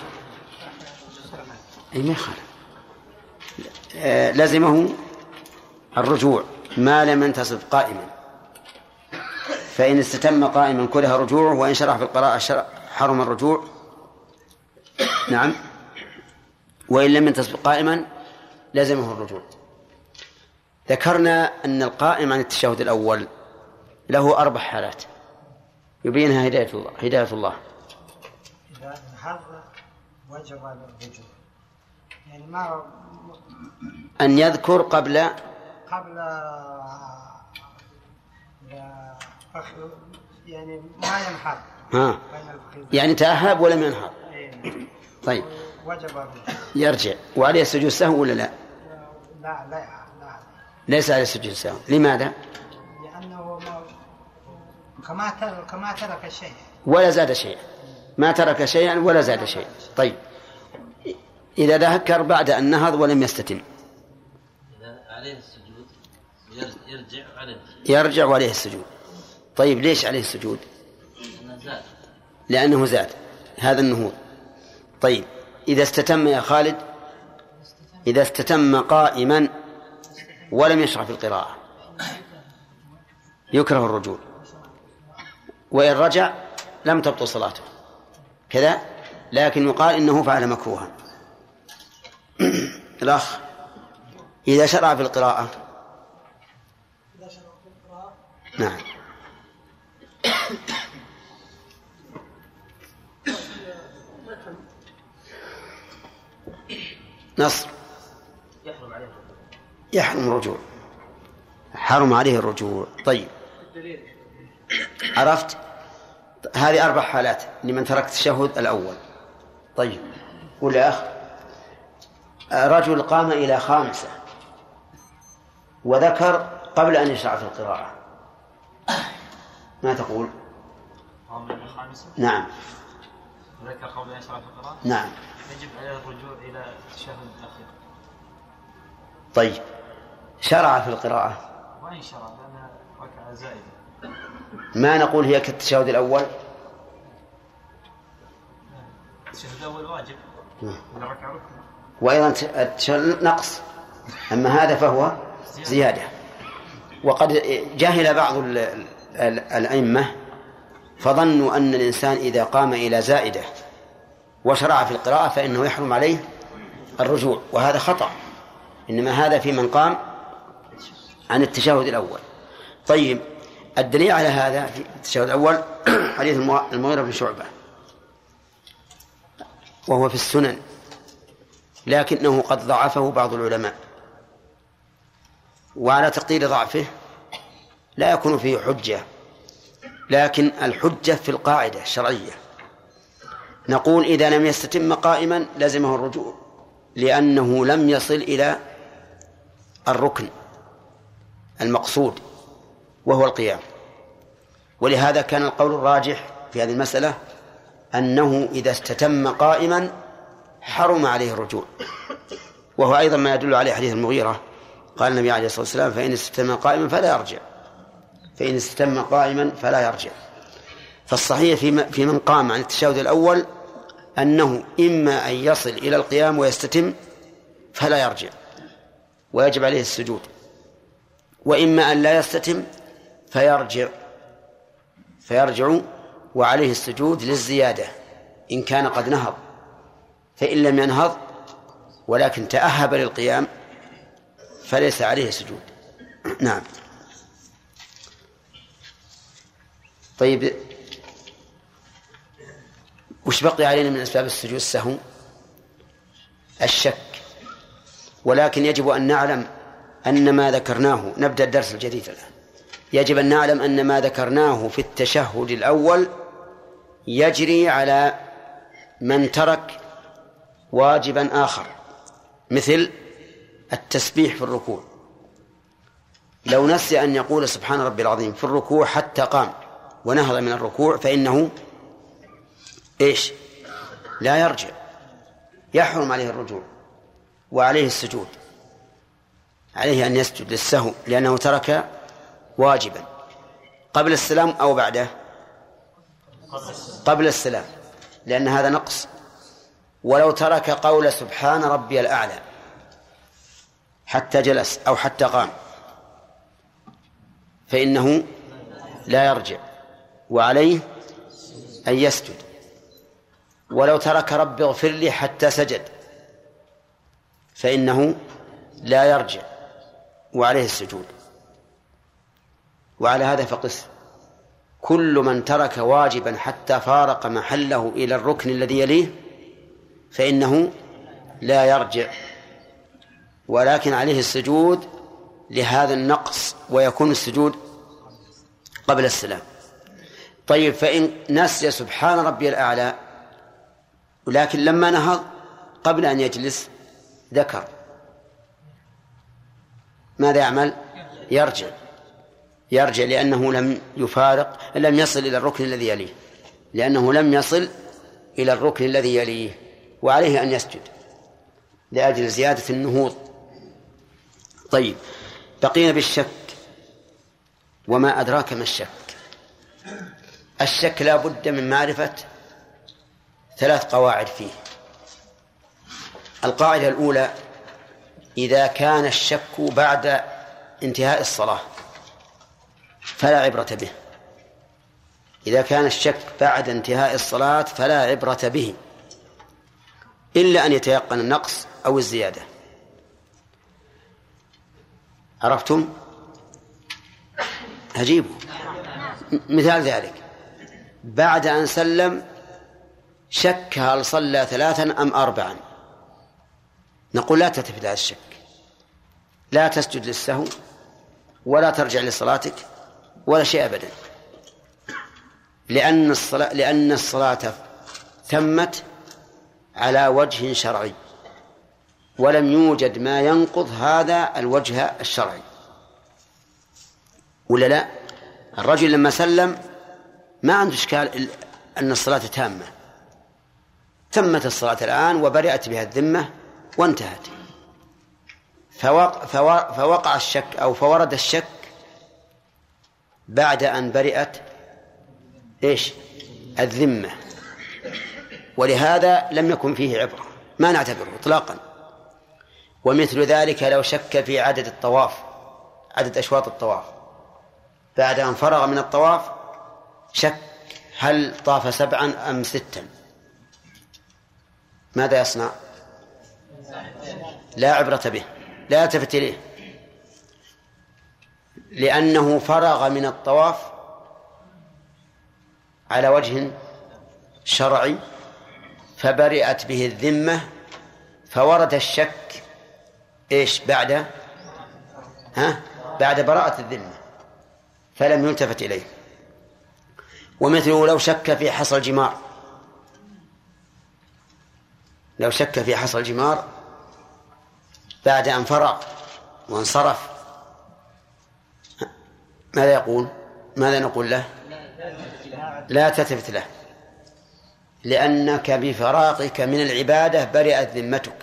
أي ما يخالف. آه، لزمه الرجوع ما لم ينتصب قائما. فإن استتم قائما كره رجوعه وإن شرع في القراءة شرع حرم الرجوع. نعم. وإن لم ينتصب قائما لزمه الرجوع. ذكرنا أن القائم عن التشهد الأول له أربع حالات. يبينها هداية الله هداية الله. إذا انهض وجب الرجوع. يعني ما أن يذكر قبل قبل يعني ما ينحط ها. يعني تأهب ولم ينهض إيه. طيب. وجب يرجع. وعليه السجود سهو ولا لا؟ لا لا لا. ليس عليه السجود سهو لماذا؟ كما ترك كما ترك الشيء ولا زاد شيئا. ما ترك شيئا ولا زاد شيئا. طيب. إذا تذكر بعد أن نهض ولم يستتم. عليه السجود ير- يرجع على يرجع وعليه السجود. طيب ليش عليه السجود؟ زاد. لأنه زاد. هذا النهوض. طيب. إذا استتم يا خالد إذا استتم قائما ولم يشرع في القراءة. يكره الرجوع. وإن رجع لم تبطل صلاته. كذا؟ لكن يقال إنه فعل مكروها. [clears throat] الأخ إذا شرع في القراءة. إذا شرع في القراءة نعم. نصر يحرم عليه يحرم الرجوع. حرم عليه الرجوع. طيب. عرفت؟ هذه أربع حالات لمن ترك التشهد الأول. طيب. قول يا أخ رجل قام إلى خامسة وذكر قبل أن يشرع في القراءة. ما تقول؟ قام من الخامسة نعم. ذكر قبل أن يشرع في القراءة؟ نعم. يجب عليه الرجوع إلى التشهد الأخير. طيب. شرع في القراءة؟ وإن شرع لأنها ركعة زائدة. ما نقول هي كالتشهد الأول؟ التشهد الأول واجب. نعم. والركعة. ركن وأيضا التشهد نقص. أما هذا فهو زيادة. وقد جهل بعض ال- ال- الأئمة فظنوا أن الإنسان إذا قام إلى زائدة وشرع في القراءة فإنه يحرم عليه الرجوع. وهذا خطأ. إنما هذا في من قام عن التشهد الأول. طيب الدليل على هذا في التشهد الأول [clears throat] حديث المغيرة بن شعبة. وهو في السنن لكنه قد ضعفه بعض العلماء. وعلى تقدير ضعفه لا يكون فيه حجة لكن الحجة في القاعدة الشرعية. نقول إذا لم يستتم قائما لزمه الرجوع لأنه لم يصل إلى الركن المقصود وهو القيام. ولهذا كان القول الراجح في هذه المسألة أنه إذا استتم قائما حرم عليه الرجوع. وهو أيضا ما يدل عليه حديث المغيرة. قال النبي عليه الصلاة والسلام فإن استتم قائما فلا يرجع. فإن استتم قائما فلا يرجع. فالصحيح في في من قام عن التشهد الأول أنه إما أن يصل إلى القيام ويستتم فلا يرجع. ويجب عليه السجود. وإما أن لا يستتم فيرجع. فيرجع وعليه السجود للزيادة إن كان قد نهض. فإن لم ينهض ولكن تأهب للقيام فليس عليه سجود. [clears throat] نعم. طيب وش بقي علينا من أسباب السجود؟ السهو الشك. ولكن يجب أن نعلم أن ما ذكرناه نبدأ الدرس الجديد الآن. يجب أن نعلم أن ما ذكرناه في التشهد الأول يجري على من ترك واجبا آخر مثل التسبيح في الركوع. لو نسي أن يقول سبحان ربي العظيم في الركوع حتى قام ونهض من الركوع فإنه إيش؟ لا يرجع. يحرم عليه الرجوع وعليه السجود. عليه أن يسجد للسهو لأنه ترك واجبا. قبل السلام أو بعده؟ قبل السلام لأن هذا نقص. ولو ترك قول سبحان ربي الأعلى حتى جلس أو حتى قام فإنه لا يرجع وعليه أن يسجد. ولو ترك رب اغفر لي حتى سجد فإنه لا يرجع وعليه السجود. وعلى هذا فقس. كل من ترك واجبا حتى فارق محله إلى الركن الذي يليه فإنه لا يرجع. ولكن عليه السجود لهذا النقص ويكون السجود قبل السلام. طيب فإن نسي سبحان ربي الأعلى ولكن لما نهض قبل أن يجلس ذكر ماذا يعمل؟ يرجع. يرجع لأنه لم يفارق لم يصل إلى الركن الذي يليه. لأنه لم يصل إلى الركن الذي يليه وعليه أن يسجد لأجل زيادة النهوض. طيب بقينا بالشك. وما أدراك ما الشك؟ الشك لا بد من معرفة ثلاث قواعد فيه. القاعدة الأولى إذا كان الشك بعد انتهاء الصلاة. فلا عبرة به. إذا كان الشك بعد انتهاء الصلاة فلا عبرة به. إلا أن يتيقن النقص أو الزيادة. عرفتم؟ أجيبوا مثال ذلك. بعد أن سلم شك هل صلى ثلاثا أم أربعا؟ نقول لا تلتفت هذا الشك. لا تسجد للسهو ولا ترجع لصلاتك. ولا شيء أبدا. لأن الصلاة لأن الصلاة تمت على وجه شرعي ولم يوجد ما ينقض هذا الوجه الشرعي. ولا لا؟ الرجل لما سلم ما عنده إشكال أن الصلاة تامة. تمت الصلاة الآن وبرئت بها الذمة وانتهت. فوقع, فوقع الشك أو فورد الشك بعد أن برئت إيش؟ الذمة. ولهذا لم يكن فيه عبرة. ما نعتبره إطلاقا. ومثل ذلك لو شك في عدد الطواف عدد أشواط الطواف. بعد أن فرغ من الطواف شك هل طاف سبعا أم ستا. ماذا يصنع؟ لا عبرة به. لا يلتفت إليه. لأنه فرغ من الطواف على وجه شرعي فبرئت به الذمة فورد الشك إيش بعد؟ ها؟ بعد براءة الذمة فلم يلتفت إليه. ومثله لو شك في حصل جمار. لو شك في حصل جمار بعد أن فرغ وانصرف. ماذا يقول؟ ماذا نقول له؟ لا تلتفت له. لأنك بفراغك من العبادة برئت ذمتك.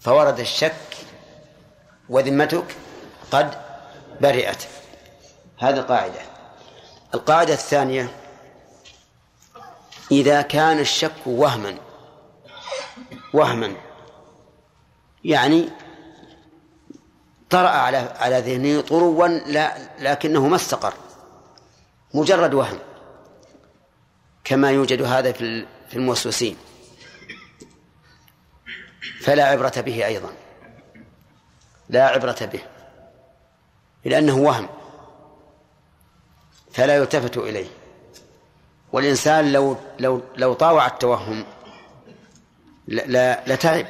فورد الشك وذمتك قد برئت. هذه قاعدة القاعدة الثانية إذا كان الشك وهما وهما يعني طرأ على على ذهنه طروا لا لكنه ما استقر. مجرد وهم. كما يوجد هذا في في الموسوسين. فلا عبرة به أيضا. لا عبرة به. لأنه وهم. فلا يلتفت إليه. والإنسان لو لو لو طاوع التوهم لتعب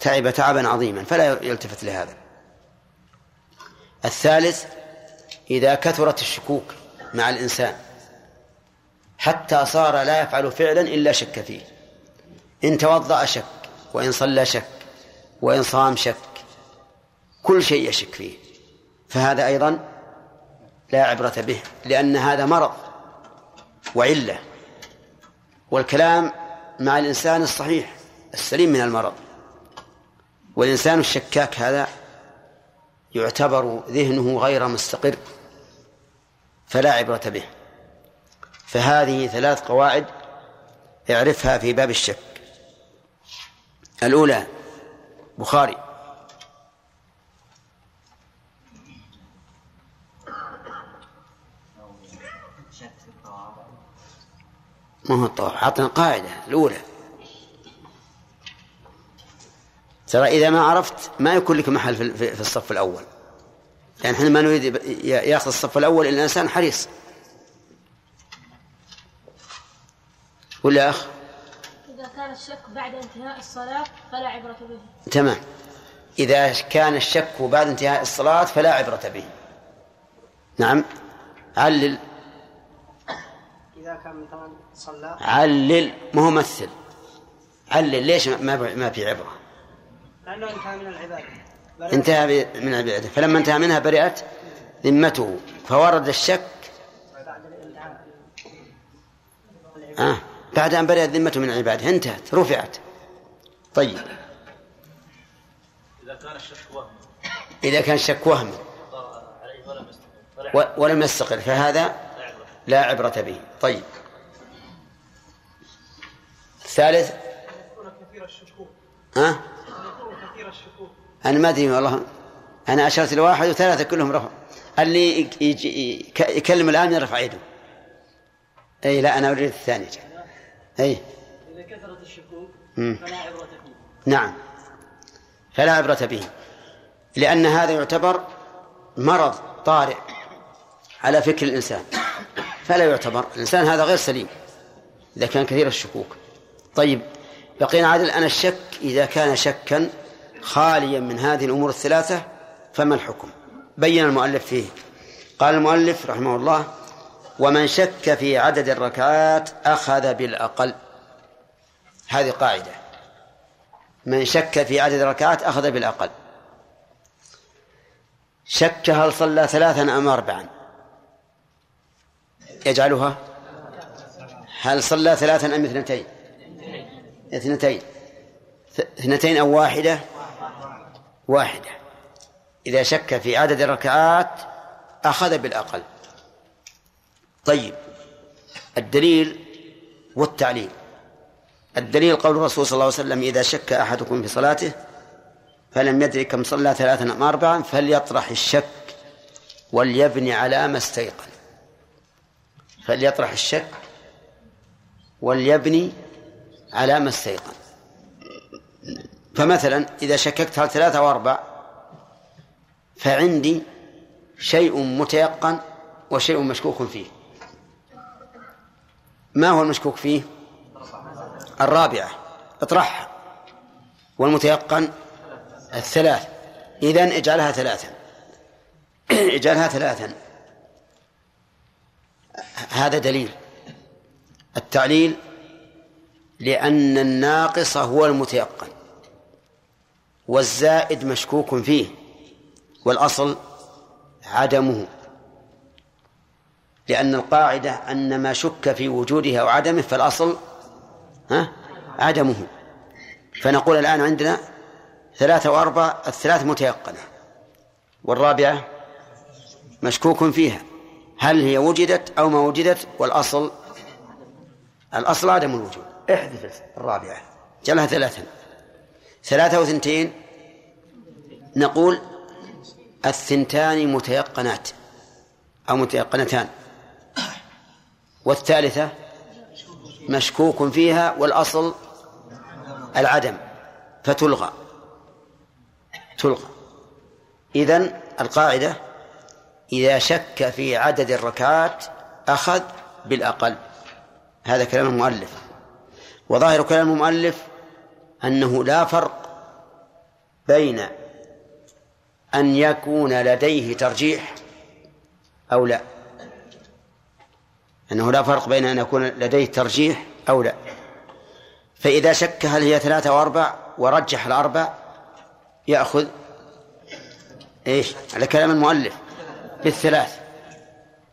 تعب تعبا عظيما. فلا يلتفت لهذا. الثالث إذا كثرت الشكوك مع الإنسان حتى صار لا يفعل فعلا إلا شك فيه. إن توضأ شك وإن صلى شك وإن صام شك كل شيء يشك فيه. فهذا أيضا لا عبرة به لأن هذا مرض وعلة. والكلام مع الإنسان الصحيح السليم من المرض. والإنسان الشكاك هذا يعتبر ذهنه غير مستقر فلا عبرة به. فهذه ثلاث قواعد اعرفها في باب الشك. الأولى بخاري. ما هو الطواف؟ أعطنا قاعدة الأولى. ترى إذا ما عرفت ما يكون لك محل في الصف الأول. يعني إحنا ما نريد يأخذ الصف الأول إلا الإنسان حريص. ولا أخ؟ إذا كان الشك بعد انتهاء الصلاة فلا عبرة به. تمام. إذا كان الشك بعد انتهاء الصلاة فلا عبرة به. نعم. علل. إذا كان مثلا صلى. علل. ما هو مثل. علل. ليش ما ما في عبرة؟ لأنه انتهى من العبادة انتهى من العبادة فلما انتهى منها برئت ذمته فورد الشك. آه. بعد أن برئت ذمته من العبادة انتهت رفعت. طيب. إذا كان الشك وهم. إذا كان الشك وهم. ولم يستقر فهذا لا عبرة به. طيب. الثالث ها؟ أنا ما أدري والله. أنا أشرت لواحد وثلاثة كلهم رفع. اللي يكلم الآن يرفع يده. أي لا أنا أريد الثاني. أي. إذا كثرت الشكوك. فلا عبرة فيه. نعم. فلا عبرة به لأن هذا يعتبر مرض طارئ على فكر الإنسان. فلا يعتبر. الإنسان هذا غير سليم. إذا كان كثير الشكوك. طيب بقينا عادل. أنا الشك إذا كان شكا خاليا من هذه الأمور الثلاثة فما الحكم؟ بين المؤلف فيه. قال المؤلف رحمه الله ومن شك في عدد الركعات أخذ بالأقل. هذه قاعدة. من شك في عدد الركعات أخذ بالأقل. شك هل صلى ثلاثا أم أربعا؟ يجعلها؟ هل صلى ثلاثا أم اثنتين؟ اثنتين. اثنتين أو واحدة؟ واحدة. إذا شك في عدد الركعات أخذ بالأقل. طيب الدليل والتعليل. الدليل قول الرسول صلى الله عليه وسلم إذا شك أحدكم في صلاته فلم يدري كم صلى ثلاثا أم أربعا فليطرح الشك وليبني على ما استيقن. فليطرح الشك وليبني على ما استيقن. فمثلا إذا شككت هل ثلاثة أو أربع فعندي شيء متيقن وشيء مشكوك فيه. ما هو المشكوك فيه؟ الرابعة اطرحها. والمتيقن الثلاث. إذن اجعلها ثلاثا. [clears throat] اجعلها ثلاثا. هذا دليل. التعليل لأن الناقص هو المتيقن. والزائد مشكوك فيه والأصل عدمه لأن القاعدة أن ما شك في وجوده أو عدمه فالأصل ها؟ عدمه. فنقول الآن عندنا ثلاثة وأربعة الثلاث متيقنة والرابعة مشكوك فيها هل هي وجدت أو ما وجدت؟ والأصل الأصل عدم الوجود. احذف الرابعة. جعلها ثلاثا. ثلاثة وثنتين. نقول الثنتان متيقنات أو متيقنتان. والثالثة مشكوك فيها والأصل العدم فتلغى تلغى. إذن القاعدة إذا شك في عدد الركعات أخذ بالأقل. هذا كلام المؤلف. وظاهر كلام المؤلف أنه لا فرق بين أن يكون لديه ترجيح أو لا. أنه لا فرق بين أن يكون لديه ترجيح أو لا. فإذا شك هل هي ثلاثة أو أربع ورجح الأربع يأخذ إيش؟ على كلام المؤلف بالثلاث.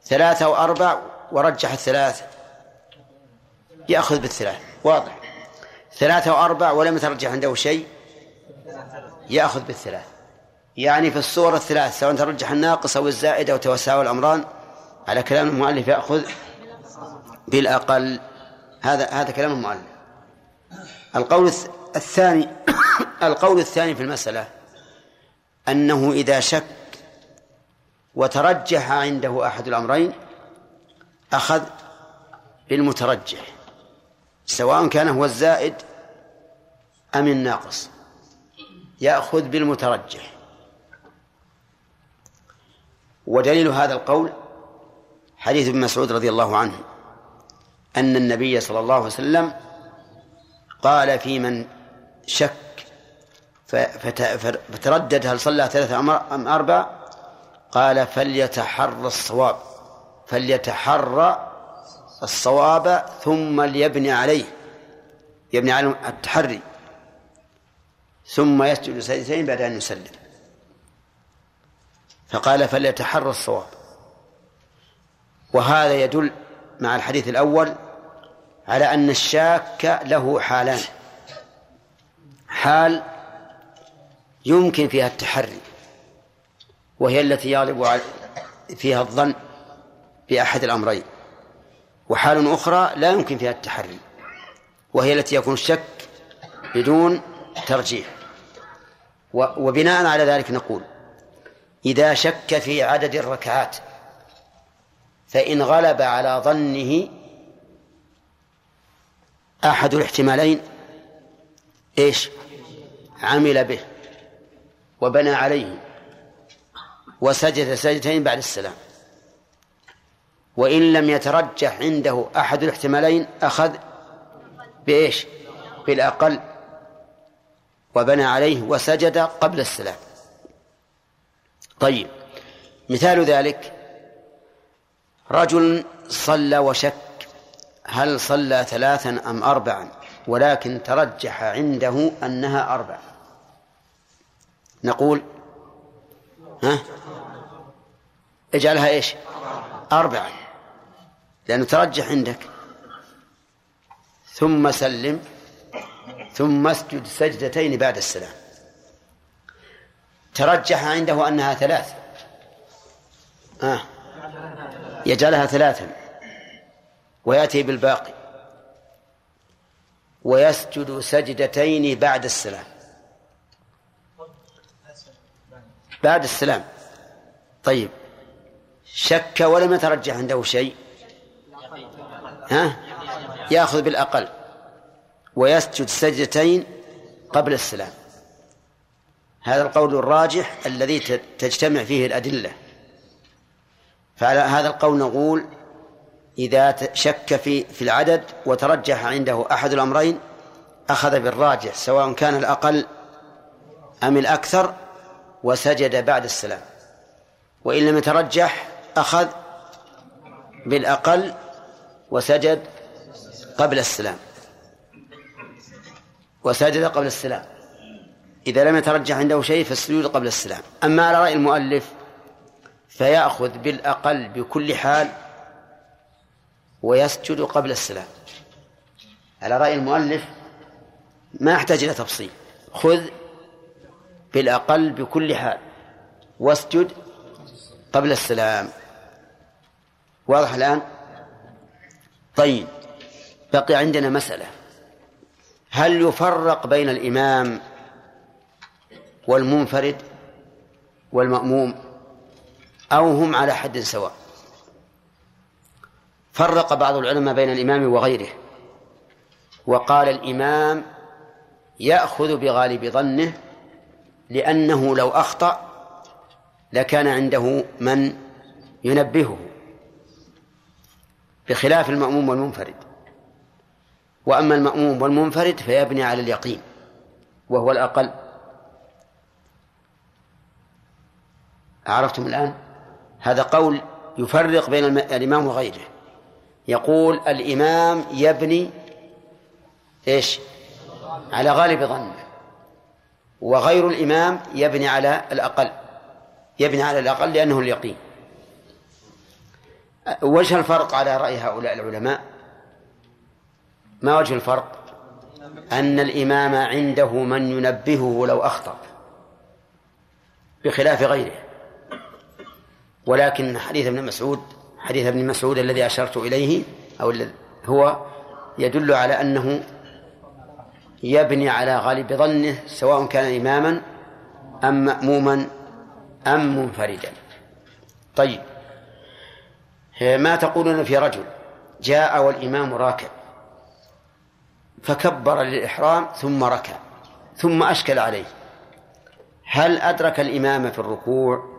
ثلاثة أو أربع ورجح الثلاث يأخذ بالثلاث واضح. ثلاثة وأربع ولم يترجح عنده شيء يأخذ بالثلاث. يعني في الصور الثلاث سواء ترجح الناقص أو الزائد أو توساوى الأمران على كلام المؤلف يأخذ بالأقل. هذا هذا كلام المؤلف. القول الثاني [coughs] القول الثاني في المسألة أنه إذا شك وترجح عنده أحد الأمرين أخذ بالمترجح. سواء كان هو الزائد أم الناقص. يأخذ بالمترجح. ودليل هذا القول حديث ابن مسعود رضي الله عنه أن النبي صلى الله عليه وسلم قال في من شك فتردد هل صلى ثلاثة أم أربع؟ قال فليتحرى الصواب فليتحرى الصواب ثم ليبني عليه يبني على التحري ثم يسجد سجدتين بعد أن يسلم. فقال فليتحرى الصواب. وهذا يدل مع الحديث الأول على أن الشاك له حالان. حال يمكن فيها التحري وهي التي يغلب فيها الظن بأحد الأمرين. وحال أخرى لا يمكن فيها التحري وهي التي يكون الشك بدون ترجيح. وبناء على ذلك نقول إذا شك في عدد الركعات فإن غلب على ظنه أحد الاحتمالين إيش؟ عمل به وبنى عليه وسجد سجدتين بعد السلام. وإن لم يترجح عنده أحد الاحتمالين أخذ بإيش؟ بالأقل وبنى عليه وسجد قبل السلام. طيب مثال ذلك رجل صلى وشك هل صلى ثلاثا أم أربعا؟ ولكن ترجح عنده أنها أربع نقول ها؟ اجعلها إيش؟ أربعا لأنه ترجح عندك. ثم سلم. ثم اسجد سجدتين بعد السلام. ترجح عنده أنها ثلاث. آه. يجعلها ثلاثا. ويأتي بالباقي. ويسجد سجدتين بعد السلام. بعد السلام. طيب. شك ولم يترجح عنده شيء. ها؟ يأخذ بالأقل. ويسجد سجدتين قبل السلام. هذا القول الراجح الذي تجتمع فيه الأدلة. فعلى هذا القول نقول إذا شك في في العدد وترجح عنده أحد الأمرين أخذ بالراجح سواء كان الأقل أم الأكثر وسجد بعد السلام. وإن لم يترجح أخذ بالأقل وسجد قبل السلام. وسجد قبل السلام. إذا لم يترجح عنده شيء فالسجود قبل السلام. أما على رأي المؤلف فيأخذ بالأقل بكل حال ويسجد قبل السلام. على رأي المؤلف ما يحتاج إلى تفصيل. خذ بالأقل بكل حال واسجد قبل السلام. واضح الآن؟ طيب بقي عندنا مسألة. هل يفرق بين الإمام والمنفرد والمأموم أو هم على حد سواء؟ فرق بعض العلماء بين الإمام وغيره وقال الإمام يأخذ بغالب ظنه لأنه لو أخطأ لكان عنده من ينبهه. بخلاف المأموم والمنفرد. وأما المأموم والمنفرد فيبني على اليقين وهو الأقل. عرفتم الآن؟ هذا قول يفرق بين الإمام وغيره. يقول الإمام يبني إيش؟ على غالب ظنه وغير الإمام يبني على الأقل. يبني على الأقل لأنه اليقين. وجه الفرق على رأي هؤلاء العلماء؟ ما وجه الفرق؟ أن الإمام عنده من ينبهه لو أخطأ بخلاف غيره. ولكن حديث ابن مسعود حديث ابن مسعود الذي أشرت إليه أو هو يدل على أنه يبني على غالب ظنه سواء كان إماما أم مأموما أم منفردا. طيب. ما تقولون في رجل جاء والإمام راكع فكبر للإحرام ثم ركع ثم أشكل عليه. هل أدرك الإمام في الركوع؟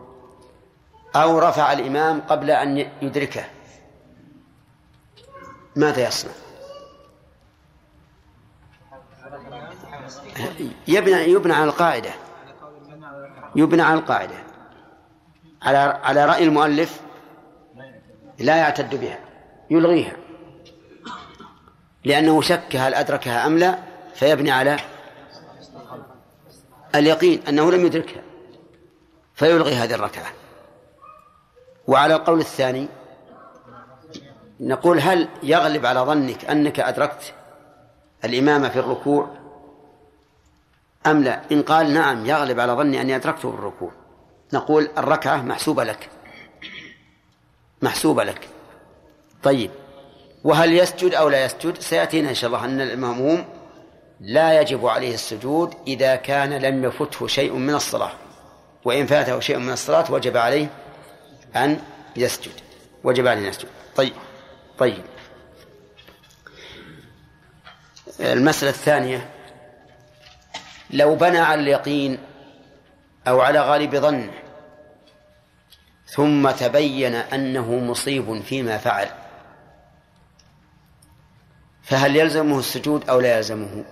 أو رفع الإمام قبل أن يدركه؟ ماذا يصنع؟ يبنى يبنى على القاعدة يبنى على القاعدة. على على رأي المؤلف؟ لا يعتد بها يلغيها. لأنه شك هل أدركها أم لا فيبني على اليقين أنه لم يدركها فيلغي هذه الركعة. وعلى القول الثاني نقول هل يغلب على ظنك أنك أدركت الإمام في الركوع؟ أم لا؟ إن قال نعم يغلب على ظني أني أدركته في الركوع. نقول الركعة محسوبة لك. محسوبة لك. طيب وهل يسجد أو لا يسجد؟ سيأتينا إن شاء الله أن المأموم لا يجب عليه السجود إذا كان لم يفته شيء من الصلاة. وإن فاته شيء من الصلاة وجب عليه أن يسجد. وجب عليه أن يسجد. طيب طيب. المسألة الثانية لو بنى على اليقين أو على غالب ظنه ثم تبين أنه مصيب فيما فعل. فهل يلزمه السجود أو لا يلزمه؟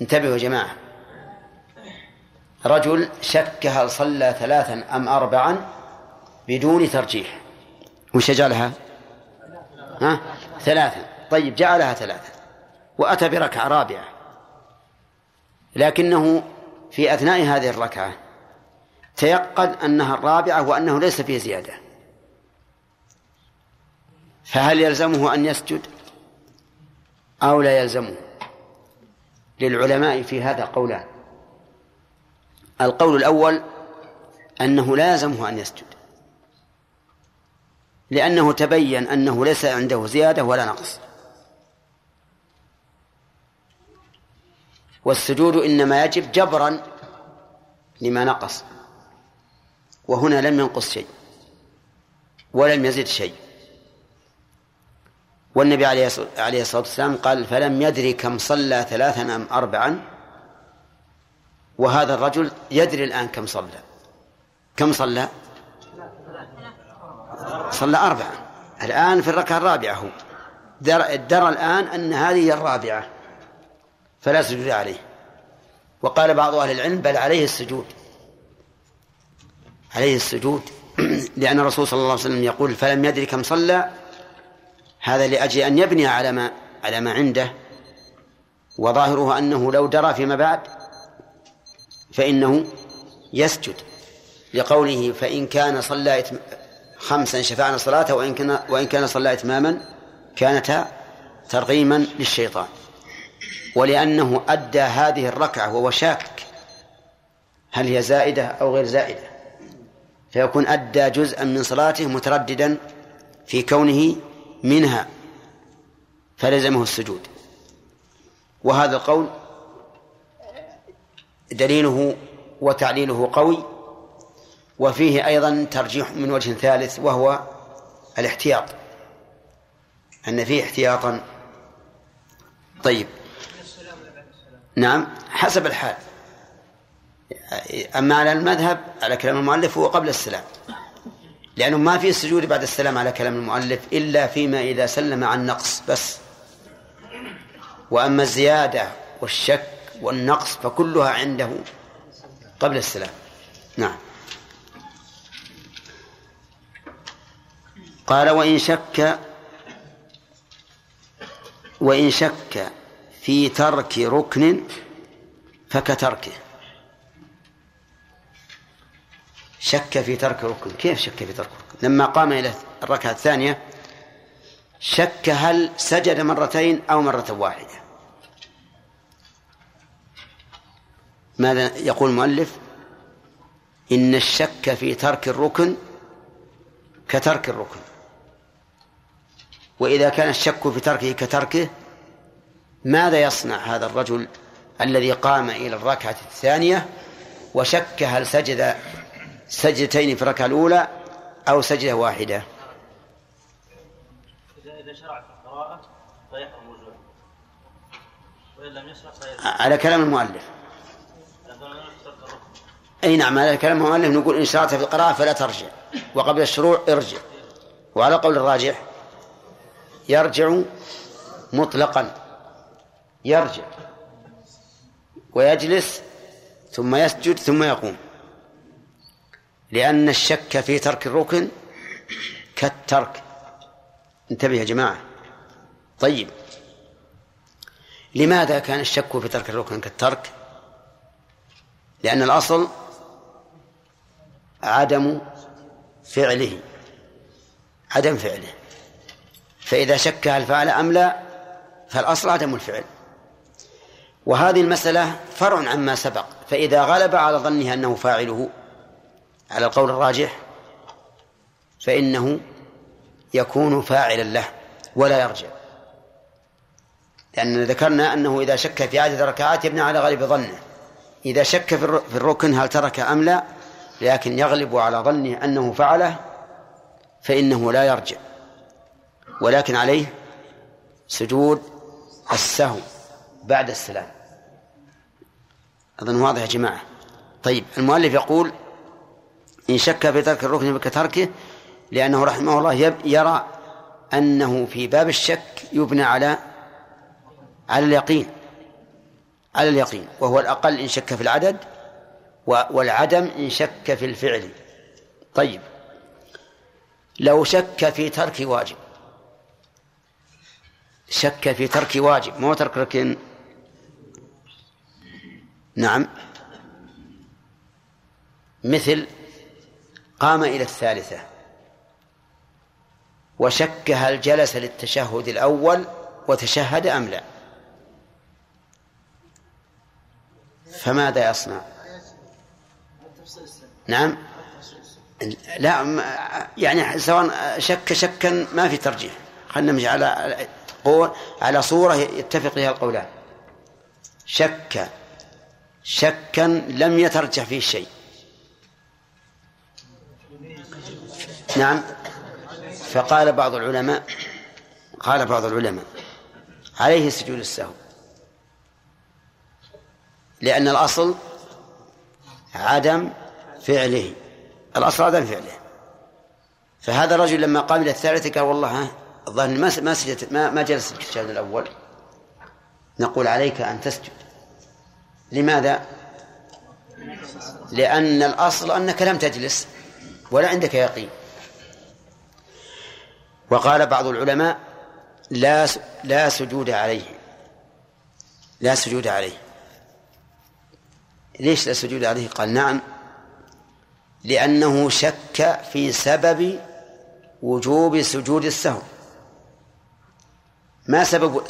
انتبهوا يا جماعة. رجل شك هل صلى ثلاثا أم أربعا بدون ترجيح. وش جعلها؟ ها؟ ثلاثا. طيب جعلها ثلاثا. وأتى بركعة رابعة. لكنه في أثناء هذه الركعة تيقن أنها الرابعة وأنه ليس فيه زيادة. فهل يلزمه أن يسجد؟ أو لا يلزمه؟ للعلماء في هذا قولان. القول الأول أنه لا يلزمه أن يسجد. لأنه تبين أنه ليس عنده زيادة ولا نقص. والسجود إنما يجب جبرا لما نقص. وهنا لم ينقص شيء ولم يزد شيء. والنبي عليه الصلاة والسلام قال فلم يدري كم صلى ثلاثا أم أربعا؟ وهذا الرجل يدري الآن كم صلى. كم صلى؟ صلى أربعة الآن في الركعة الرابعة هو. درى, درى الآن أن هذه الرابعة. فلا سجود عليه. وقال بعض أهل العلم بل عليه السجود. عليه السجود. [clears throat] لأن الرسول صلى الله عليه وسلم يقول فلم يدري كم صلى؟ هذا لأجل أن يبني على ما على ما عنده. وظاهره أنه لو درى فيما بعد فإنه يسجد. لقوله فإن كان صلى خمسا شفعنا صلاته وإن كان وإن كان صلى إتماما كانتا ترغيما للشيطان. ولأنه أدى هذه الركعة وهو شاك هل هي زائدة أو غير زائدة؟ فيكون أدى جزءا من صلاته مترددا في كونه منها فلزمه السجود. وهذا القول دليله وتعليله قوي وفيه أيضا ترجيح من وجه ثالث وهو الاحتياط أن فيه احتياطا. طيب. نعم حسب الحال. أما على المذهب على كلام المؤلف هو قبل السلام. لأنه ما في سجود بعد السلام على كلام المؤلف إلا فيما إذا سلم عن نقص بس. وأما الزيادة والشك والنقص فكلها عنده قبل السلام. نعم. قال وإن شك وإن شك في ترك ركن فكتركه. شك في ترك ركن كيف شك في ترك ركن لما قام إلى الركعة الثانية شك هل سجد مرتين أو مرة واحدة. ماذا يقول المؤلف؟ إن الشك في ترك الركن كترك الركن. وإذا كان الشك في تركه كتركه ماذا يصنع هذا الرجل الذي قام إلى الركعة الثانية وشك هل سجد سجدتين في الركعة الأولى أو سجدة واحدة. إذا شرع في القراءة فيحرم وإن لم يشرع على كلام المؤلف. أي نعم على كلام المؤلف نقول إن شرعت في القراءة فلا ترجع وقبل الشروع ارجع. وعلى قول الراجح يرجع مطلقا. يرجع. ويجلس ثم يسجد ثم يقوم. لأن الشك في ترك الركن كالترك. انتبه يا جماعة. طيب. لماذا كان الشك في ترك الركن كالترك؟ لأن الأصل عدم فعله. عدم فعله. فإذا شك هل فعل أم لا فالأصل عدم الفعل. وهذه المسألة فرع عما سبق. فإذا غلب على ظنه أنه فاعله على القول الراجح فإنه يكون فاعلا له ولا يرجع. لأننا ذكرنا أنه إذا شك في عدد ركعات يبنى على غالب ظنه. إذا شك في الركن هل ترك أم لا لكن يغلب على ظنه أنه فعله فإنه لا يرجع. ولكن عليه سجود السهو بعد السلام. أظن واضح يا جماعة. طيب المؤلف يقول إن شك في ترك الركن كتركه لأنه رحمه الله يرى أنه في باب الشك يبنى على على اليقين على اليقين وهو الأقل إن شك في العدد والعدم إن شك في الفعل. طيب. لو شك في ترك واجب. شك في ترك واجب مو ترك ركن. نعم. مثل قام إلى الثالثة. وشك هل جلس للتشهد الأول وتشهد أم لا. فماذا يصنع؟ نعم. لا يعني سواء شك شكا ما في ترجيح. خلينا نمشي على على صورة يتفق فيها القولان. شك. شكا لم يترجح فيه شيء. نعم. فقال بعض العلماء قال بعض العلماء عليه سجود السهو. لأن الأصل عدم فعله. الأصل عدم فعله. فهذا الرجل لما قام إلى الثالثة قال والله الظاهر ما ما ما, ما جلس في التشهد الأول. نقول عليك أن تسجد. لماذا؟ لأن الأصل أنك لم تجلس ولا عندك يقين. وقال بعض العلماء لا لا سجود عليه. لا سجود عليه. ليش لا سجود عليه؟ قال نعم لأنه شك في سبب وجوب سجود السهو. ما سبب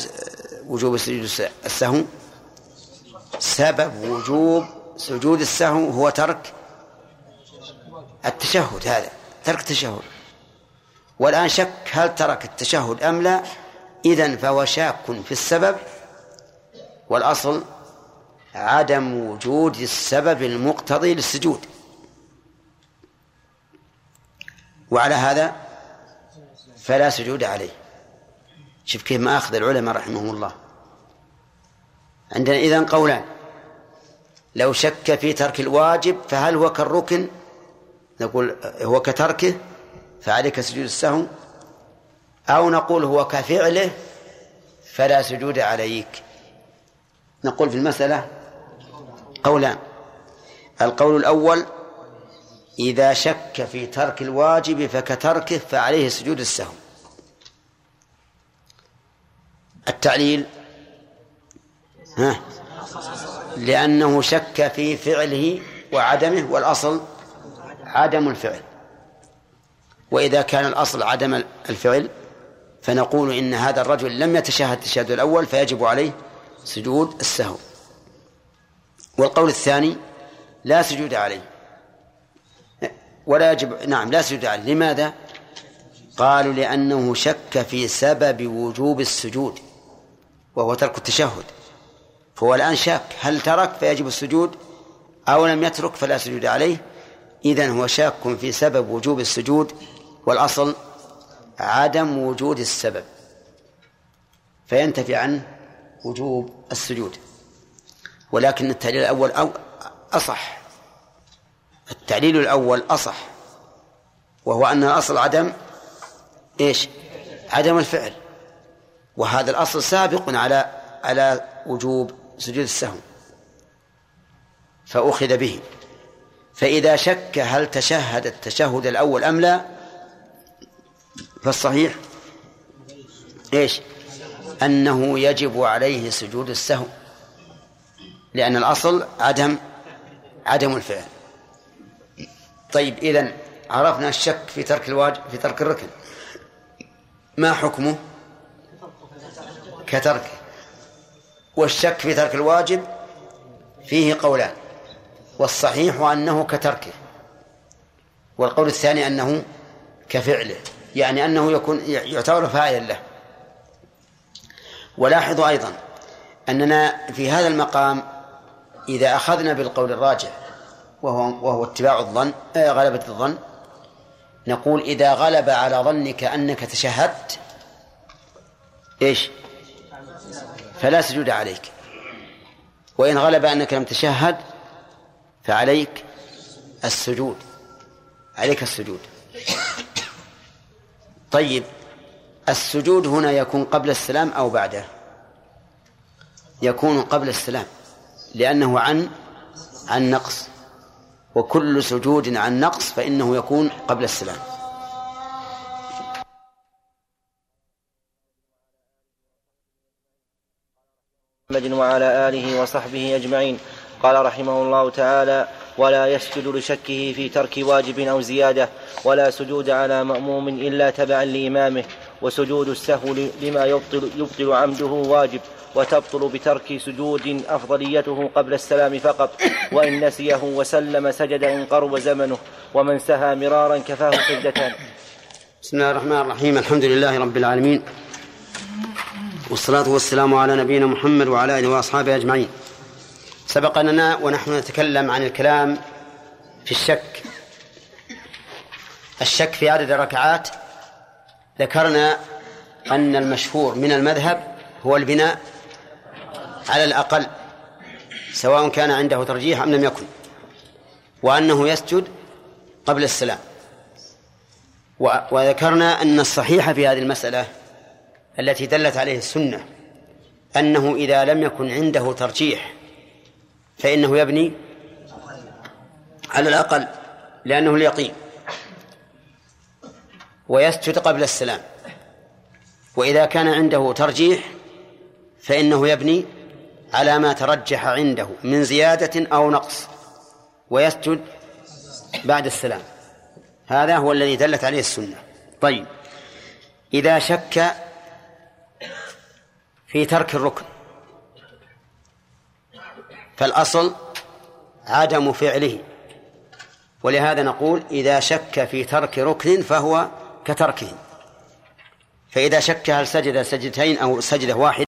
وجوب سجود السهو؟ سبب وجوب سجود السهو هو ترك التشهد هذا ترك التشهد. والآن شك هل ترك التشهد أم لا. إذن فهو شاك في السبب والأصل عدم وجود السبب المقتضي للسجود. وعلى هذا فلا سجود عليه. شوف كيف ما أخذ العلماء رحمهم الله. عندنا إذن قولان لو شك في ترك الواجب فهل هو كالركن؟ نقول هو كتركه فعليك سجود السهو أو نقول هو كفعله فلا سجود عليك. نقول في المسألة قولان القول الأول إذا شك في ترك الواجب فكتركه فعليه سجود السهو التعليل ها لأنه شك في فعله وعدمه والأصل عدم الفعل. وإذا كان الأصل عدم الفعل فنقول إن هذا الرجل لم يتشهد التشهد الأول فيجب عليه سجود السهو. والقول الثاني لا سجود عليه. ولا يجب نعم لا سجود عليه. لماذا؟ قالوا لأنه شك في سبب وجوب السجود وهو ترك التشهد. فهو الآن شاك هل ترك فيجب السجود أو لم يترك فلا سجود عليه؟ إذن هو شاك في سبب وجوب السجود والأصل عدم وجود السبب فينتفي عنه وجوب السجود ولكن التعليل الأول أو أصح التعليل الأول أصح وهو أن الأصل عدم إيش؟ عدم الفعل وهذا الأصل سابق على على وجوب سجود السهو فأخذ به فإذا شك هل تشهد التشهد الأول أم لا فالصحيح إيش؟ أنه يجب عليه سجود السهو لأن الأصل عدم عدم الفعل. طيب إذن عرفنا الشك في ترك الواجب في ترك الركن. ما حكمه؟ كتركه والشك في ترك الواجب فيه قولان والصحيح أنه كتركه والقول الثاني أنه كفعله. يعني أنه يكون يعتبر فاعلا له. ولاحظوا أيضا أننا في هذا المقام إذا أخذنا بالقول الراجع وهو وهو اتباع الظن آه، غلبة الظن نقول إذا غلب على ظنك أنك تشهدت إيش؟ فلا سجود عليك. وإن غلب أنك لم تشهد فعليك السجود عليك السجود. طيب السجود هنا يكون قبل السلام أو بعده؟ يكون قبل السلام لأنه عن عن نقص. وكل سجود عن نقص فإنه يكون قبل السلام. محمد وعلى آله وصحبه أجمعين. قال رحمه الله تعالى ولا يسجد لشكه في ترك واجب أو زيادة ولا سجود على مأموم إلا تبعا لإمامه وسجود السهو لما يبطل, يبطل عمده واجب وتبطل بترك سجود أفضليته قبل السلام فقط وإن نسيه وسلم سجد إن قرب زمنه ومن سهى مرارا كفاه سجدتان بسم الله الرحمن الرحيم الحمد لله رب العالمين والصلاة والسلام على نبينا محمد وعلى آله وأصحابه أجمعين. سبق لنا ونحن نتكلم عن الكلام في الشك. الشك في عدد الركعات. ذكرنا أن المشهور من المذهب هو البناء على الأقل سواء كان عنده ترجيح أم لم يكن وأنه يسجد قبل السلام. وذكرنا أن الصحيح في هذه المسألة التي دلت عليه السنة أنه إذا لم يكن عنده ترجيح فإنه يبني على الأقل لأنه اليقين ويسجد قبل السلام. وإذا كان عنده ترجيح فإنه يبني على ما ترجح عنده من زيادة أو نقص ويسجد بعد السلام. هذا هو الذي دلت عليه السنة. طيب إذا شك في ترك الركن فالأصل عدم فعله. ولهذا نقول إذا شك في ترك ركن فهو كتركه. فإذا شك هل سجد سجدتين أو سجدة واحدة؟